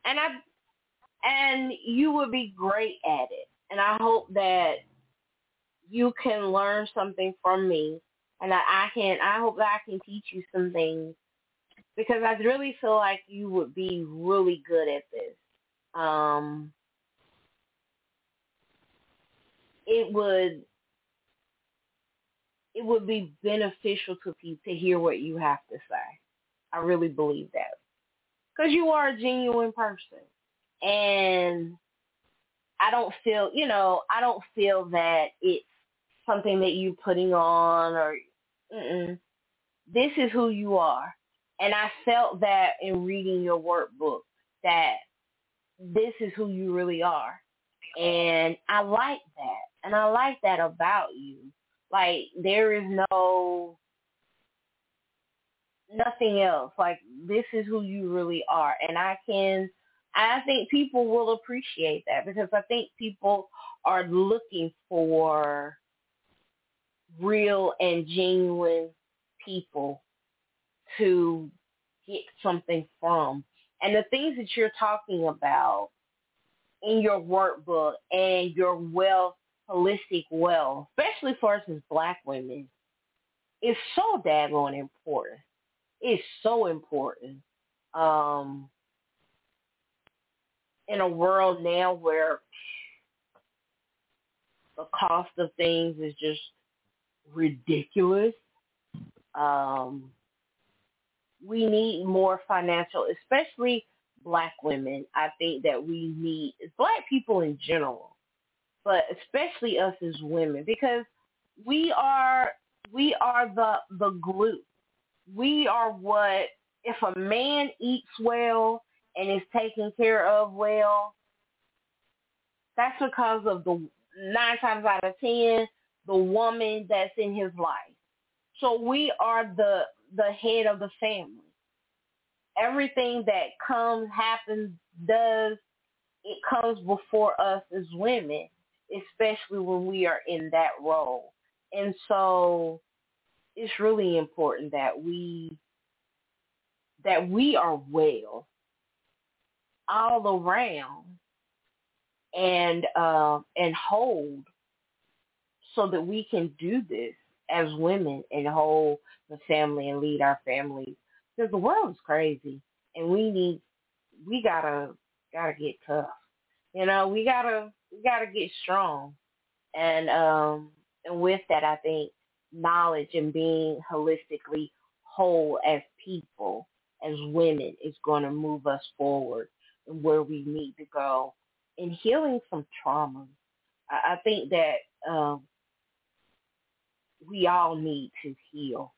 and I and you would be great at it. And I hope that you can learn something from me, and that I can. I hope that I can teach you some things because I really feel like you would be really good at this. Um, it would it would be beneficial to people to hear what you have to say. I really believe that because you are a genuine person, and I don't feel you know I don't feel that it's something that you're putting on or mm-mm. this is who you are and I felt that in reading your workbook that this is who you really are. And I like that. And I like that about you. Like there is no nothing else. Like this is who you really are. And I can I think people will appreciate that because I think people are looking for real and genuine people to get something from. And the things that you're talking about in your workbook and your wealth, holistic wealth, especially for us as black women, is so daggone important. It's so important. Um, in a world now where the cost of things is just ridiculous. Um, we need more financial, especially black women. I think that we need black people in general, but especially us as women because we are we are the the glue. We are what if a man eats well and is taken care of well, that's because of the nine times out of ten the woman that's in his life. So we are the the head of the family. Everything that comes, happens, does, it comes before us as women, especially when we are in that role. And so it's really important that we that we are well all around and uh, and hold so that we can do this as women and hold the family and lead our families because the world is crazy and we need we gotta gotta get tough. You know we gotta we gotta get strong. And um and with that i think knowledge and being holistically whole as people as women is going to move us forward where we need to go in healing from trauma i, think that um we all need to heal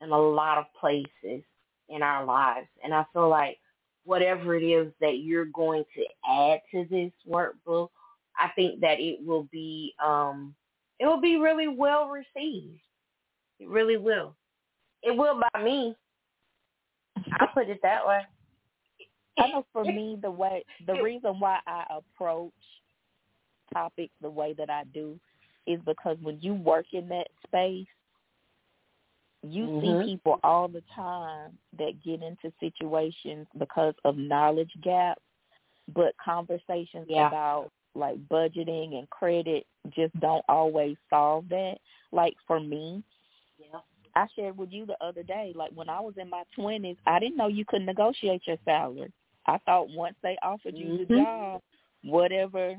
in a lot of places in our lives. And I feel like whatever it is that you're going to add to this workbook, I think that it will be um it will be really well received. It really will. It will by me. I'll put it that way. I know for me the way the reason why I approach topics the way that I do is because when you work in that space, you mm-hmm. see people all the time that get into situations because of knowledge gaps, but conversations yeah. about like budgeting and credit just don't always solve that. Like for me, yeah. I shared with you the other day, like when I was in my twenties, I didn't know you could negotiate your salary. I thought once they offered you mm-hmm. the job, whatever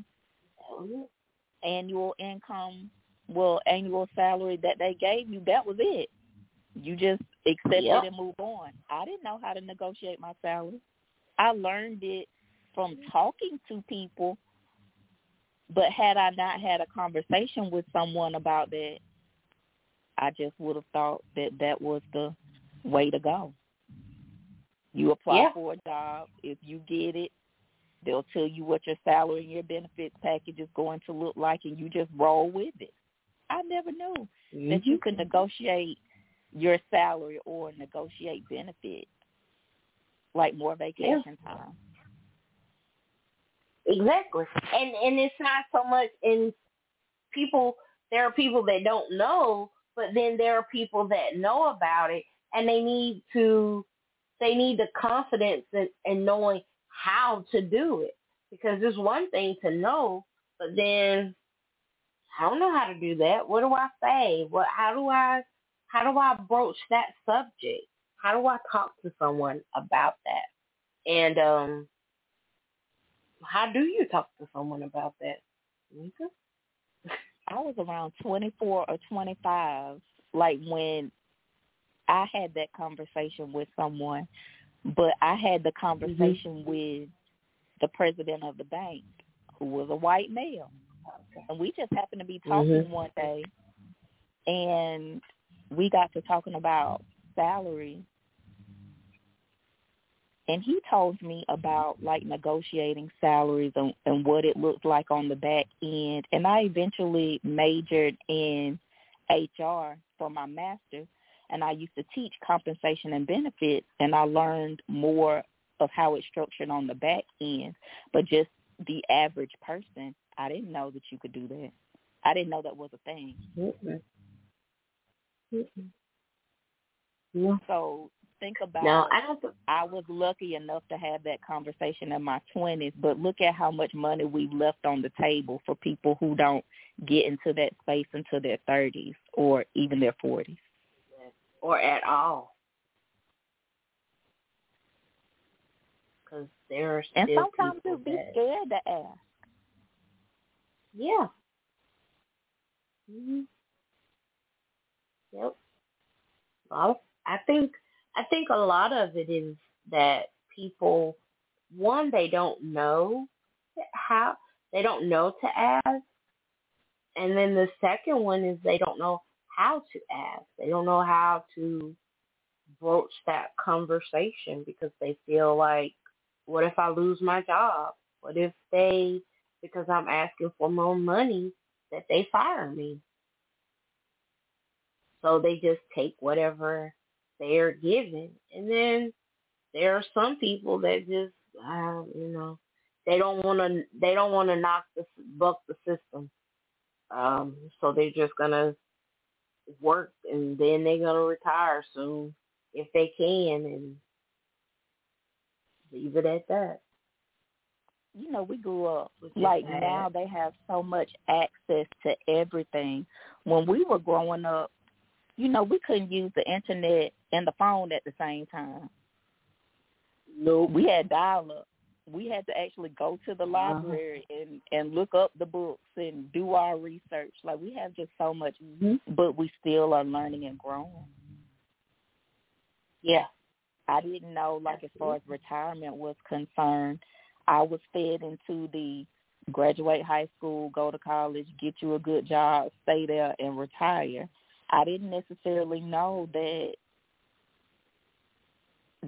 annual income, well, annual salary that they gave you, that was it. You just accept yep. it and move on. I didn't know how to negotiate my salary. I learned it from talking to people, but had I not had a conversation with someone about that, I just would have thought that that was the way to go. You apply yeah. for a job. If you get it, They'll tell you what your salary and your benefits package is going to look like, and you just roll with it. I never knew mm-hmm. that you could negotiate your salary or negotiate benefits, like more vacation yeah. time. Exactly, and and it's not so much in people. There are people that don't know, but then there are people that know about it, and they need to they need the confidence in, in knowing how to do it because it's one thing to know, but then I don't know how to do that. What do I say? What? How do I? How do I broach that subject? How do I talk to someone about that? And um, how do you talk to someone about that? I was around 24 or 25, like when I had that conversation with someone, but I had the conversation mm-hmm. with the president of the bank, who was a white male, and we just happened to be talking mm-hmm. one day, and we got to talking about salary, and he told me about like negotiating salaries and, and what it looked like on the back end. And I eventually majored in HR for my master's, and I used to teach compensation and benefits, and I learned more of how it's structured on the back end. But just the average person, I didn't know that you could do that. I didn't know that was a thing. Mm-hmm. Mm-hmm. Yeah. So think about no, I don't th- I was lucky enough to have that conversation in my 20s, but look at how much money we've left on the table for people who don't get into that space until their 30s or even their 40s. Or at all. Because there are still And sometimes you'll be scared to ask. Yeah. Mhm. Yep. Well, I think I think a lot of it is that people, one, they don't know how, they don't know to ask. And then the second one is they don't know how to ask. They don't know how to broach that conversation because they feel like, what if I lose my job? What if they, because I'm asking for more money, that they fire me? So they just take whatever they're given. And then there are some people that just, uh, you know, they don't want to, they don't want to knock the buck the system. Um, so they're just gonna work, and then they're gonna retire soon if they can, and leave it at that. You know, we grew up like now they have so much access to everything. When we were growing up, you know, we couldn't use the internet and the phone at the same time. No, we had dial up. We had to actually go to the uh-huh. library uh-huh. and and look up the books and do our research. Like we have just so much, mm-hmm. but we still are learning and growing. Yeah, I didn't know like as far as retirement was concerned. I was fed into the graduate high school, go to college, get you a good job, stay there, and retire. I didn't necessarily know that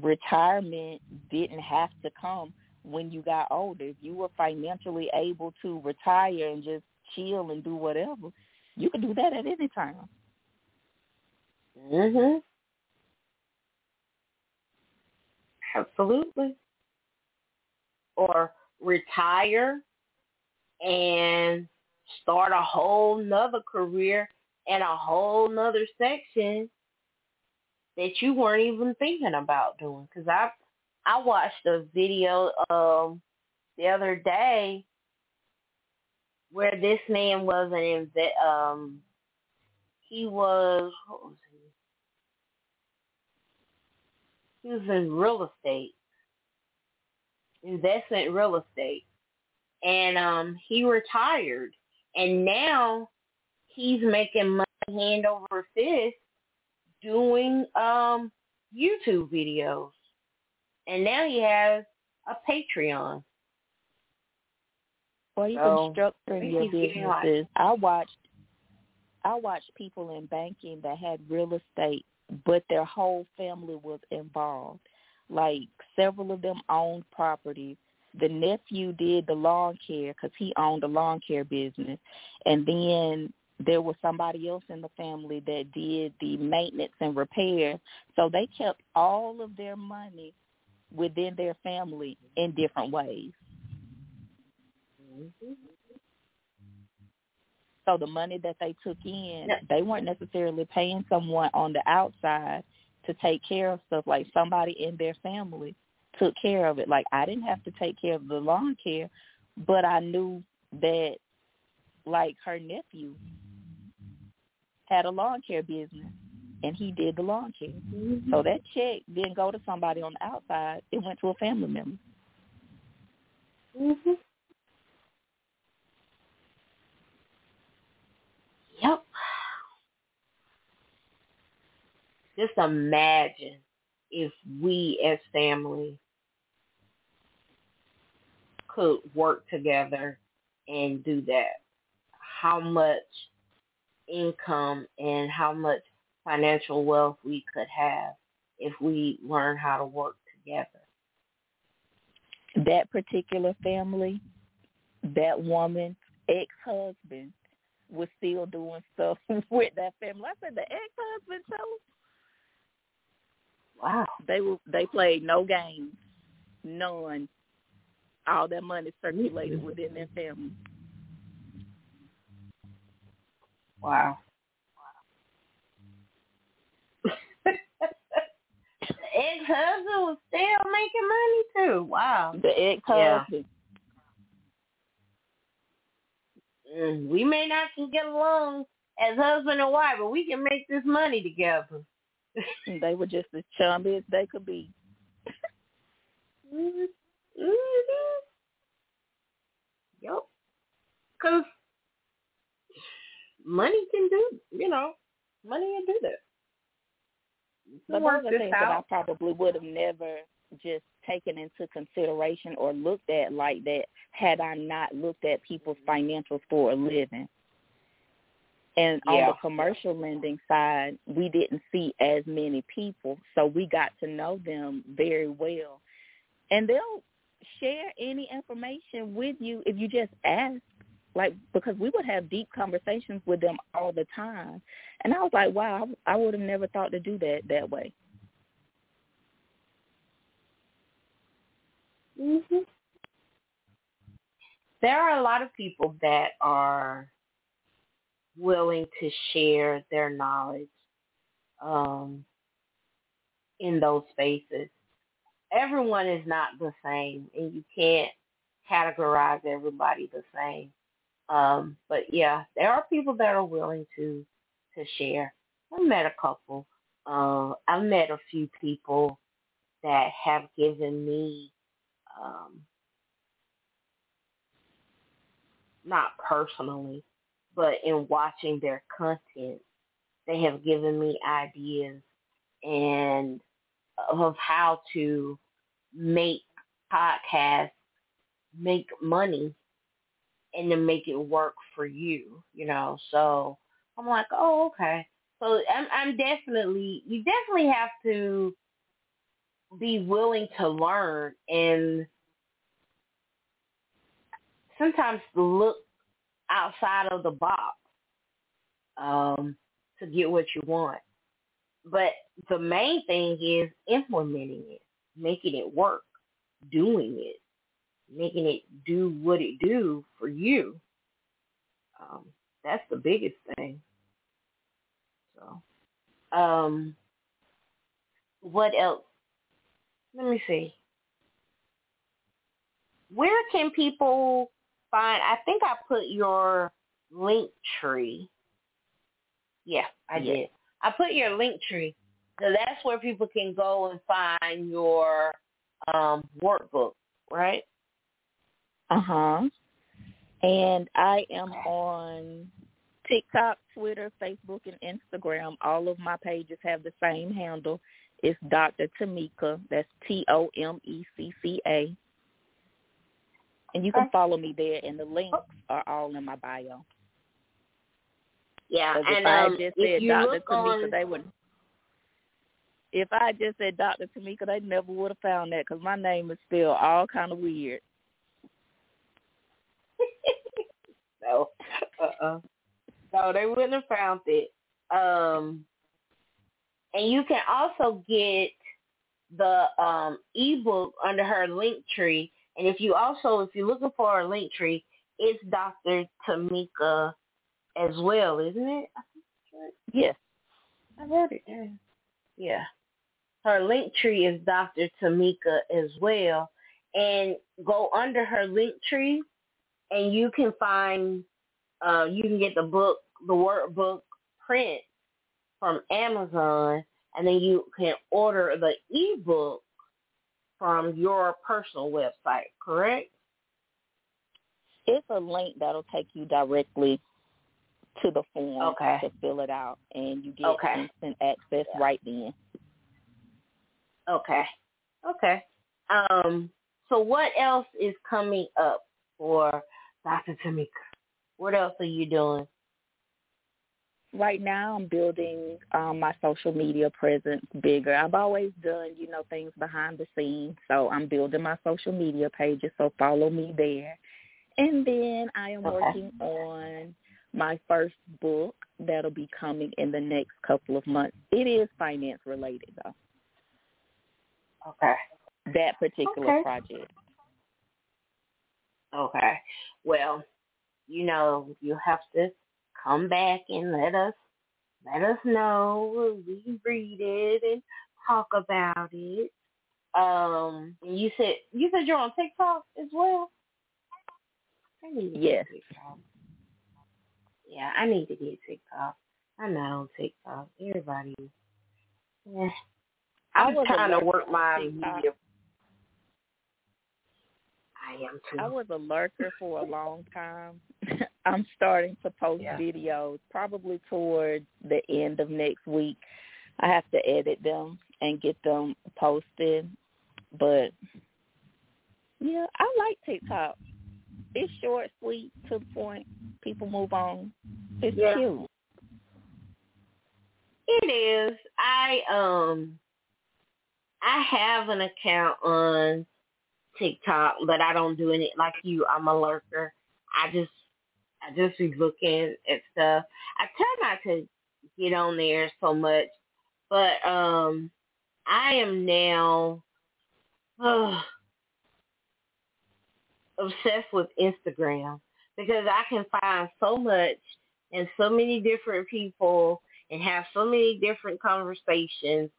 retirement didn't have to come when you got older. If you were financially able to retire and just chill and do whatever, you could do that at any time. Mhm. Absolutely. Or retire and start a whole nother career and a whole nother section that you weren't even thinking about doing. Because I I watched a video um the other day where this man was an um he was what was he? He was in real estate, investment real estate, and um he retired, and now he's making money hand over fist doing um YouTube videos. And now he has a Patreon. Or even so, structuring your businesses. I watched I watched people in banking that had real estate, but their whole family was involved. Like several of them owned properties. The nephew did the lawn care because he owned a lawn care business, and then there was somebody else in the family that did the maintenance and repair. So they kept all of their money within their family in different ways. Mm-hmm. So the money that they took in, they weren't necessarily paying someone on the outside to take care of stuff like somebody in their family took care of it. Like I didn't have to take care of the lawn care, but I knew that like her nephew had a lawn care business and he did the launching. Mm-hmm. So that check didn't go to somebody on the outside. It went to a family member. Mhm. Yep. Just imagine if we as family could work together and do that. How much income and how much financial wealth we could have if we learn how to work together. That particular family, that woman, ex-husband, was still doing stuff with that family. I said the ex-husband too. Wow. They were they played no games, none. All that money circulated within their family. Wow. Ex-husband was still making money too. Wow. The ex-husband. Yeah. Mm, we may not can get along as husband and wife, but we can make this money together. they were just as chummy as they could be. mm-hmm. Mm-hmm. Yep. Because money can do, you know, money can do that. But those are things that I probably would have never just taken into consideration or looked at like that had I not looked at people's financials for a living. And yeah. on the commercial lending side, we didn't see as many people, so we got to know them very well. And they'll share any information with you if you just ask like because we would have deep conversations with them all the time. And i was like wow i would have never thought to do that that way. Mhm there are a lot of people that are willing to share their knowledge um in those spaces. Everyone is not the same and you can't categorize everybody the same um, but yeah, there are people that are willing to to share. I met a couple. Uh, I've met a few people that have given me um, not personally, but in watching their content, they have given me ideas and of how to make podcasts make money and to make it work for you, you know. So I'm like, oh, okay. So I'm, I'm definitely, you definitely have to be willing to learn and sometimes look outside of the box um, to get what you want. But the main thing is implementing it, making it work, doing it making it do what it do for you. Um, that's the biggest thing. So, um, what else? Let me see. Where can people find? I think I put your link tree. Yeah, I yeah. did. I put your Linktree. So that's where people can go and find your um, workbook, right? Uh huh. And I am on TikTok, Twitter, Facebook, and Instagram. All of my pages have the same handle. It's Dr. Tomecca. That's T O M E C C A. And you can follow me there, and the links are all in my bio. Yeah, and if I um, just said Dr. Tomecca, on... they would. If I just said Dr. Tomecca, they never would have found that because my name is spelled all kind of weird. no, uh-uh. No, they wouldn't have found it. Um, and you can also get the um, ebook under her link tree. And if you also, if you're looking for a Linktree, it's Dr. Tomecca as well, isn't it? Yes. I wrote it down. Yeah. her Linktree is Dr. Tomecca as well. And go under her link tree and you can find uh you can get the book the workbook print from Amazon and then you can order the ebook from your personal website, correct? It's a link that'll take you directly to the form okay. to fill it out, and you get okay. instant access yeah. right then. Okay. Okay. Um. So what else is coming up for Dr. Tomecca? What else are you doing? right now I'm building um, my social media presence bigger. I've always done, you know, things behind the scenes. So I'm building my social media pages, so follow me there. And then I am okay. working on my first book that'll be coming in the next couple of months. It is finance related though. Okay. That particular okay. project. Okay. Well, you know, you have to come back and let us let us know. We read it and talk about it. Um, you said you said you're on TikTok as well. I need to yes. TikTok. Yeah, I need to get TikTok. I'm not on TikTok. Everybody. Yeah. I'm just trying to work my media I am too. I was a lurker for a long time. I'm starting to post yeah. videos probably towards the end of next week. I have to edit them and get them posted. But yeah, I like TikTok. It's short, sweet, to the point. People move on. It's yeah. cute. It is. I um I have an account on TikTok, but I don't do any like you. I'm a lurker. I just I just be looking at stuff. I try not to get on there so much, but um I am now uh, obsessed with Instagram because I can find so much and so many different people and have so many different conversations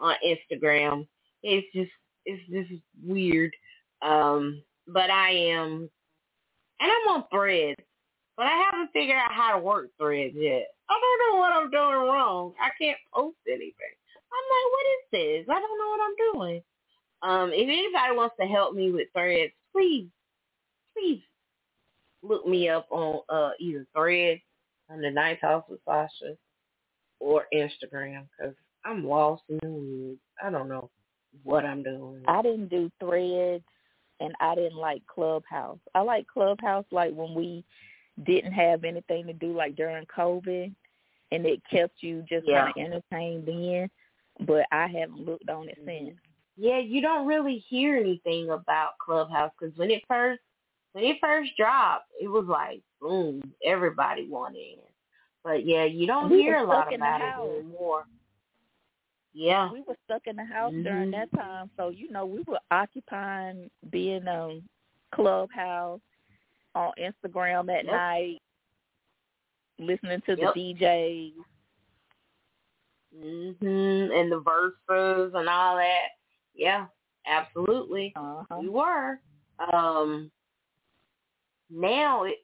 on Instagram. It's just it's just weird. Um, but I am, and I'm on threads, but I haven't figured out how to work threads yet. I don't know what I'm doing wrong. I can't post anything. I'm like, what is this? I don't know what I'm doing. Um, if anybody wants to help me with threads, please, please look me up on uh, either threads on the Talks with Sasha or Instagram because I'm lost in the woods. I don't know what I'm doing. I didn't do threads and I didn't like Clubhouse. I like Clubhouse like when we didn't have anything to do like during COVID and it kept you just yeah. kind of entertained then, but I haven't looked on it mm-hmm. since. Yeah, you don't really hear anything about Clubhouse because when it first when it first dropped, it was like boom, everybody wanted in. But yeah, you don't we hear a lot about it anymore. Yeah. We were stuck in the house mm-hmm. during that time, so you know we were occupying being on Clubhouse, on Instagram at yep. night, listening to yep. the DJs. Mhm. And the verses and all that. Yeah, absolutely. Uh-huh. We were. Um. Now it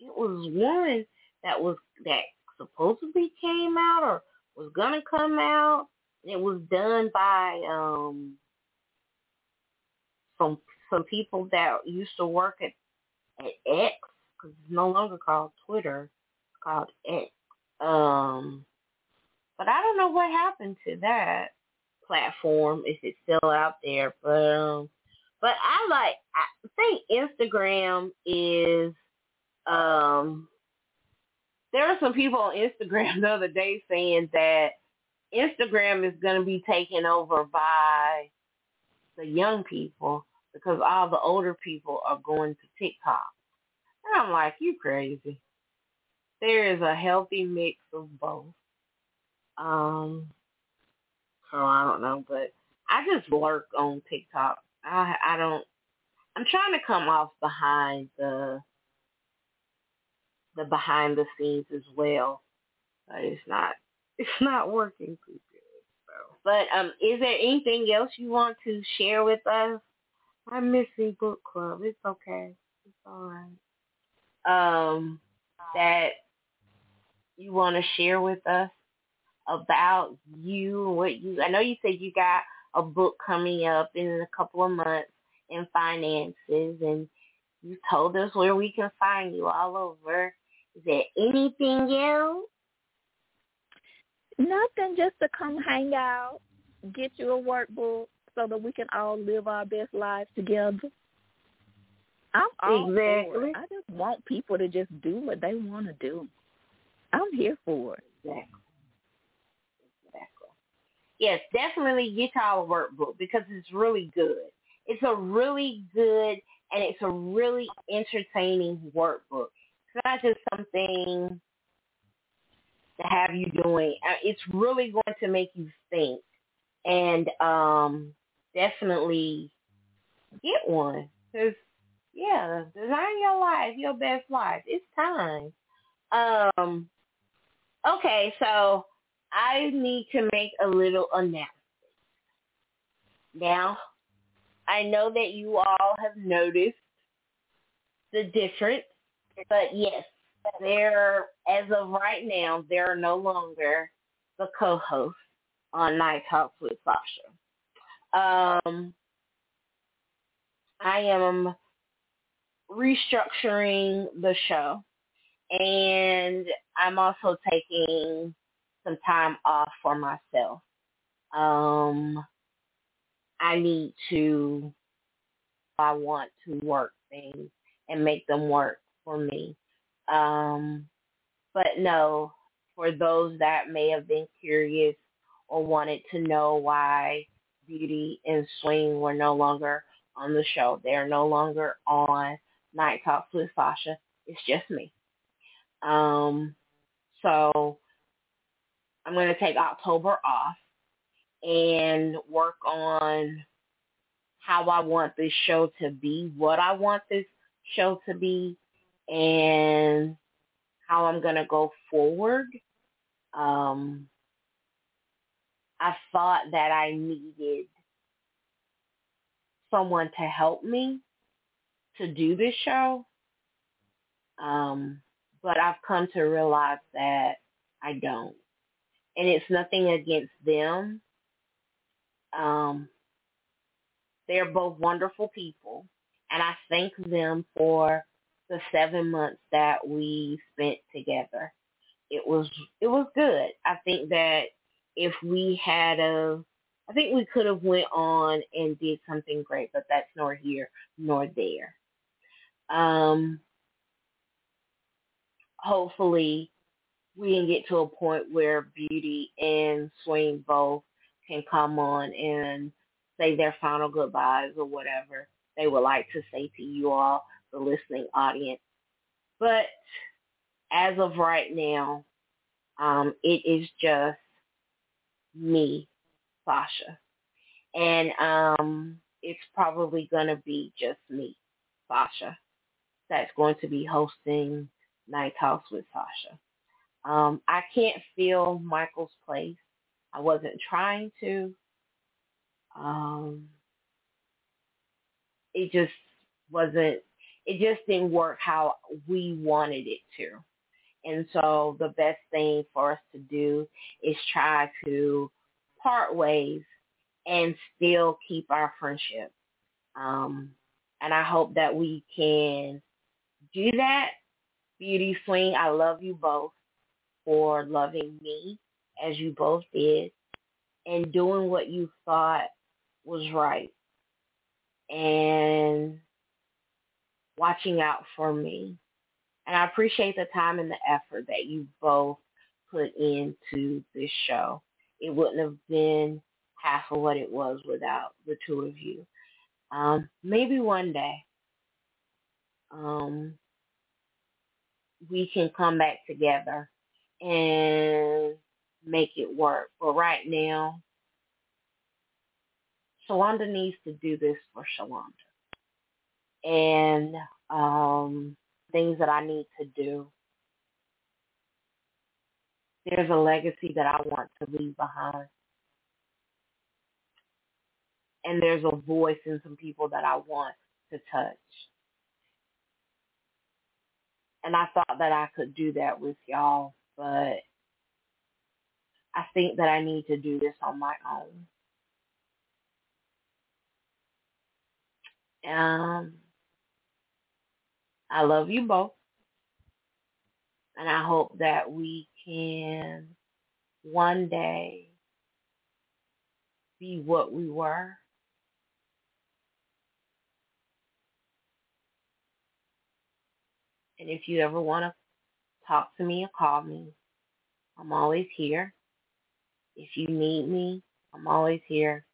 it was one that was that supposedly came out or was gonna come out. It was done by um some some people that used to work at at X because it's no longer called Twitter, it's called X. Um, but I don't know what happened to that platform if it's still out there. But um, but I like I think Instagram is um there were some people on Instagram the other day saying that Instagram is going to be taken over by the young people because all the older people are going to TikTok. And I'm like, you crazy. There is a healthy mix of both. Um, so I don't know, but I just lurk on TikTok. I I don't. I'm trying to come off behind the the behind the scenes as well. But it's not it's not working too good. So But um, is there anything else you want to share with us? I'm missing book club. It's okay. It's all right. Um, that you want to share with us about you and what you. I know you said you got a book coming up in a couple of months in finances, and you told us where we can find you all over. Is there anything else? Nothing, just to come hang out, get you a workbook so that we can all live our best lives together. I'm all exactly. for it. I just want people to just do what they want to do. I'm here for it. Exactly. Exactly. Yes, definitely get y'all a workbook because it's really good. It's a really good and it's a really entertaining workbook. It's not just something to have you doing. It's really going to make you think, and um, definitely get one because yeah, design your life, your best life. It's time. Um, okay, so I need to make a little announcement. Now, I know that you all have noticed the difference, but yes, there, as of right now, there are no longer the co-hosts on Night Talks with Sasha. Um, I am restructuring the show, and I'm also taking some time off for myself. Um, I need to, I want to work things and make them work for me. Um, but no, for those that may have been curious or wanted to know why Beauty and Swing were no longer on the show, they are no longer on Night Talks with Sasha. It's just me. Um, so I'm going to take October off and work on how I want this show to be, what I want this show to be, and how I'm going to go forward. Um, I thought that I needed someone to help me to do this show. Um, but I've come to realize that I don't. And it's nothing against them. Um, they're both wonderful people. And I thank them for the seven months that we spent together. It was it was good. I think that if we had a I think we could have went on and did something great, but that's nor here nor there. Um, hopefully we can get to a point where Beauty and Swing both can come on and say their final goodbyes or whatever they would like to say to you all, the listening audience. But as of right now, um, it is just me, Sasha. And um, it's probably going to be just me, Sasha, that's going to be hosting Night Talks with Sasha. Um, I can't feel Michael's place. I wasn't trying to. Um, it just wasn't, it just didn't work how we wanted it to. And so the best thing for us to do is try to part ways and still keep our friendship. Um, and I hope that we can do that. Beauty Swing, I love you both for loving me as you both did and doing what you thought was right and watching out for me. And I appreciate the time and the effort that you both put into this show. It wouldn't have been half of what it was without the two of you. Um, maybe one day um, we can come back together and make it work. But right now, Shalonda needs to do this for Shalonda. And um, things that I need to do. There's a legacy that I want to leave behind. and there's a voice in some people that I want to touch. And I thought that I could do that with y'all, but I think that I need to do this on my own. Um, I love you both. And I hope that we can one day be what we were. And if you ever want to talk to me or call me, I'm always here. If you need me, I'm always here.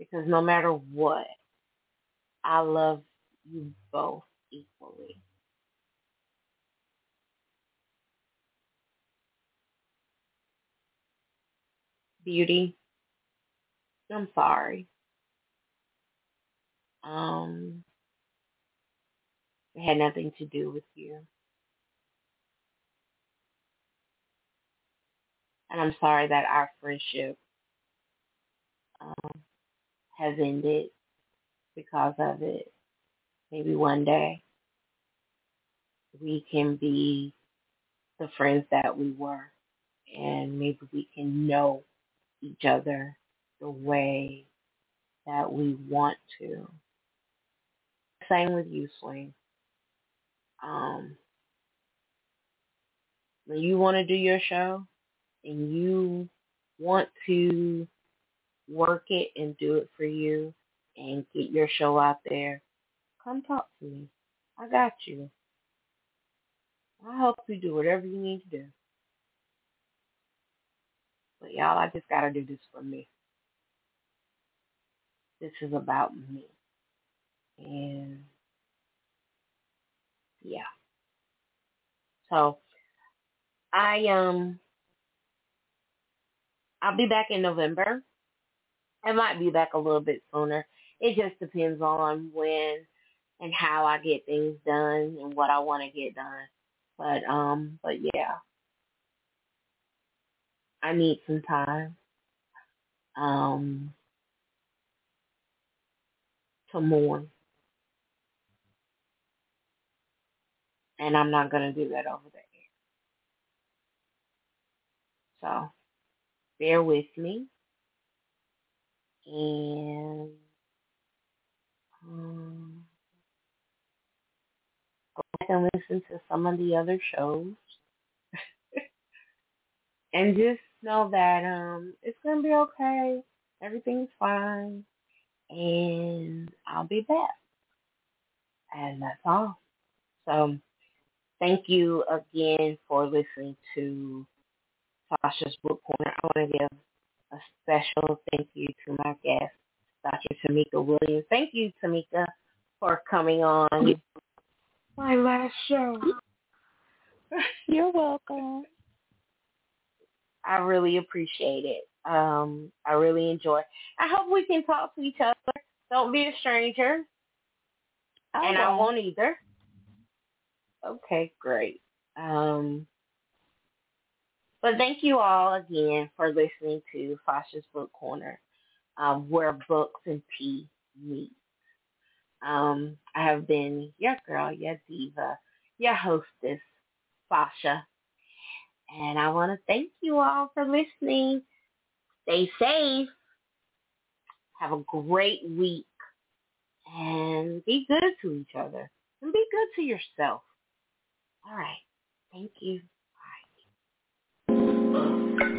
Because no matter what, I love you both equally. Beauty, I'm sorry. Um, it had nothing to do with you. And I'm sorry that our friendship um, has ended because of it. Maybe one day we can be the friends that we were and maybe we can know each other the way that we want to. Same with you, Swing. Um, when you want to do your show and you want to work it and do it for you and get your show out there, come talk to me. I got you. I'll help you do whatever you need to do. But y'all, I just got to do this for me. This is about me. And yeah. So I um I'll be back in November. I might be back a little bit sooner. It just depends on when and how I get things done and what I want to get done. But um but yeah. I need some time. Um to mourn. And I'm not gonna do that over the air. So bear with me. And um, and listen to some of the other shows. and just know that um it's gonna be okay. Everything's fine. And I'll be back. And that's all. So thank you again for listening to Sasha's Book Corner. I want to give a special thank you to my guest, Dr. Tomecca Williams. Thank you, Tomecca, for coming on my last show. You're welcome. I really appreciate it. Um, I really enjoy. I hope we can talk to each other. Don't be a stranger. I and I won't. won't either. Okay, great. Um, but thank you all again for listening to Sasha's Book Corner, um, where books and tea meet. Um, I have been your girl, your diva, your hostess, Sasha. And I want to thank you all for listening. Stay safe. Have a great week. And be good to each other. And be good to yourself. All right. Thank you. Bye.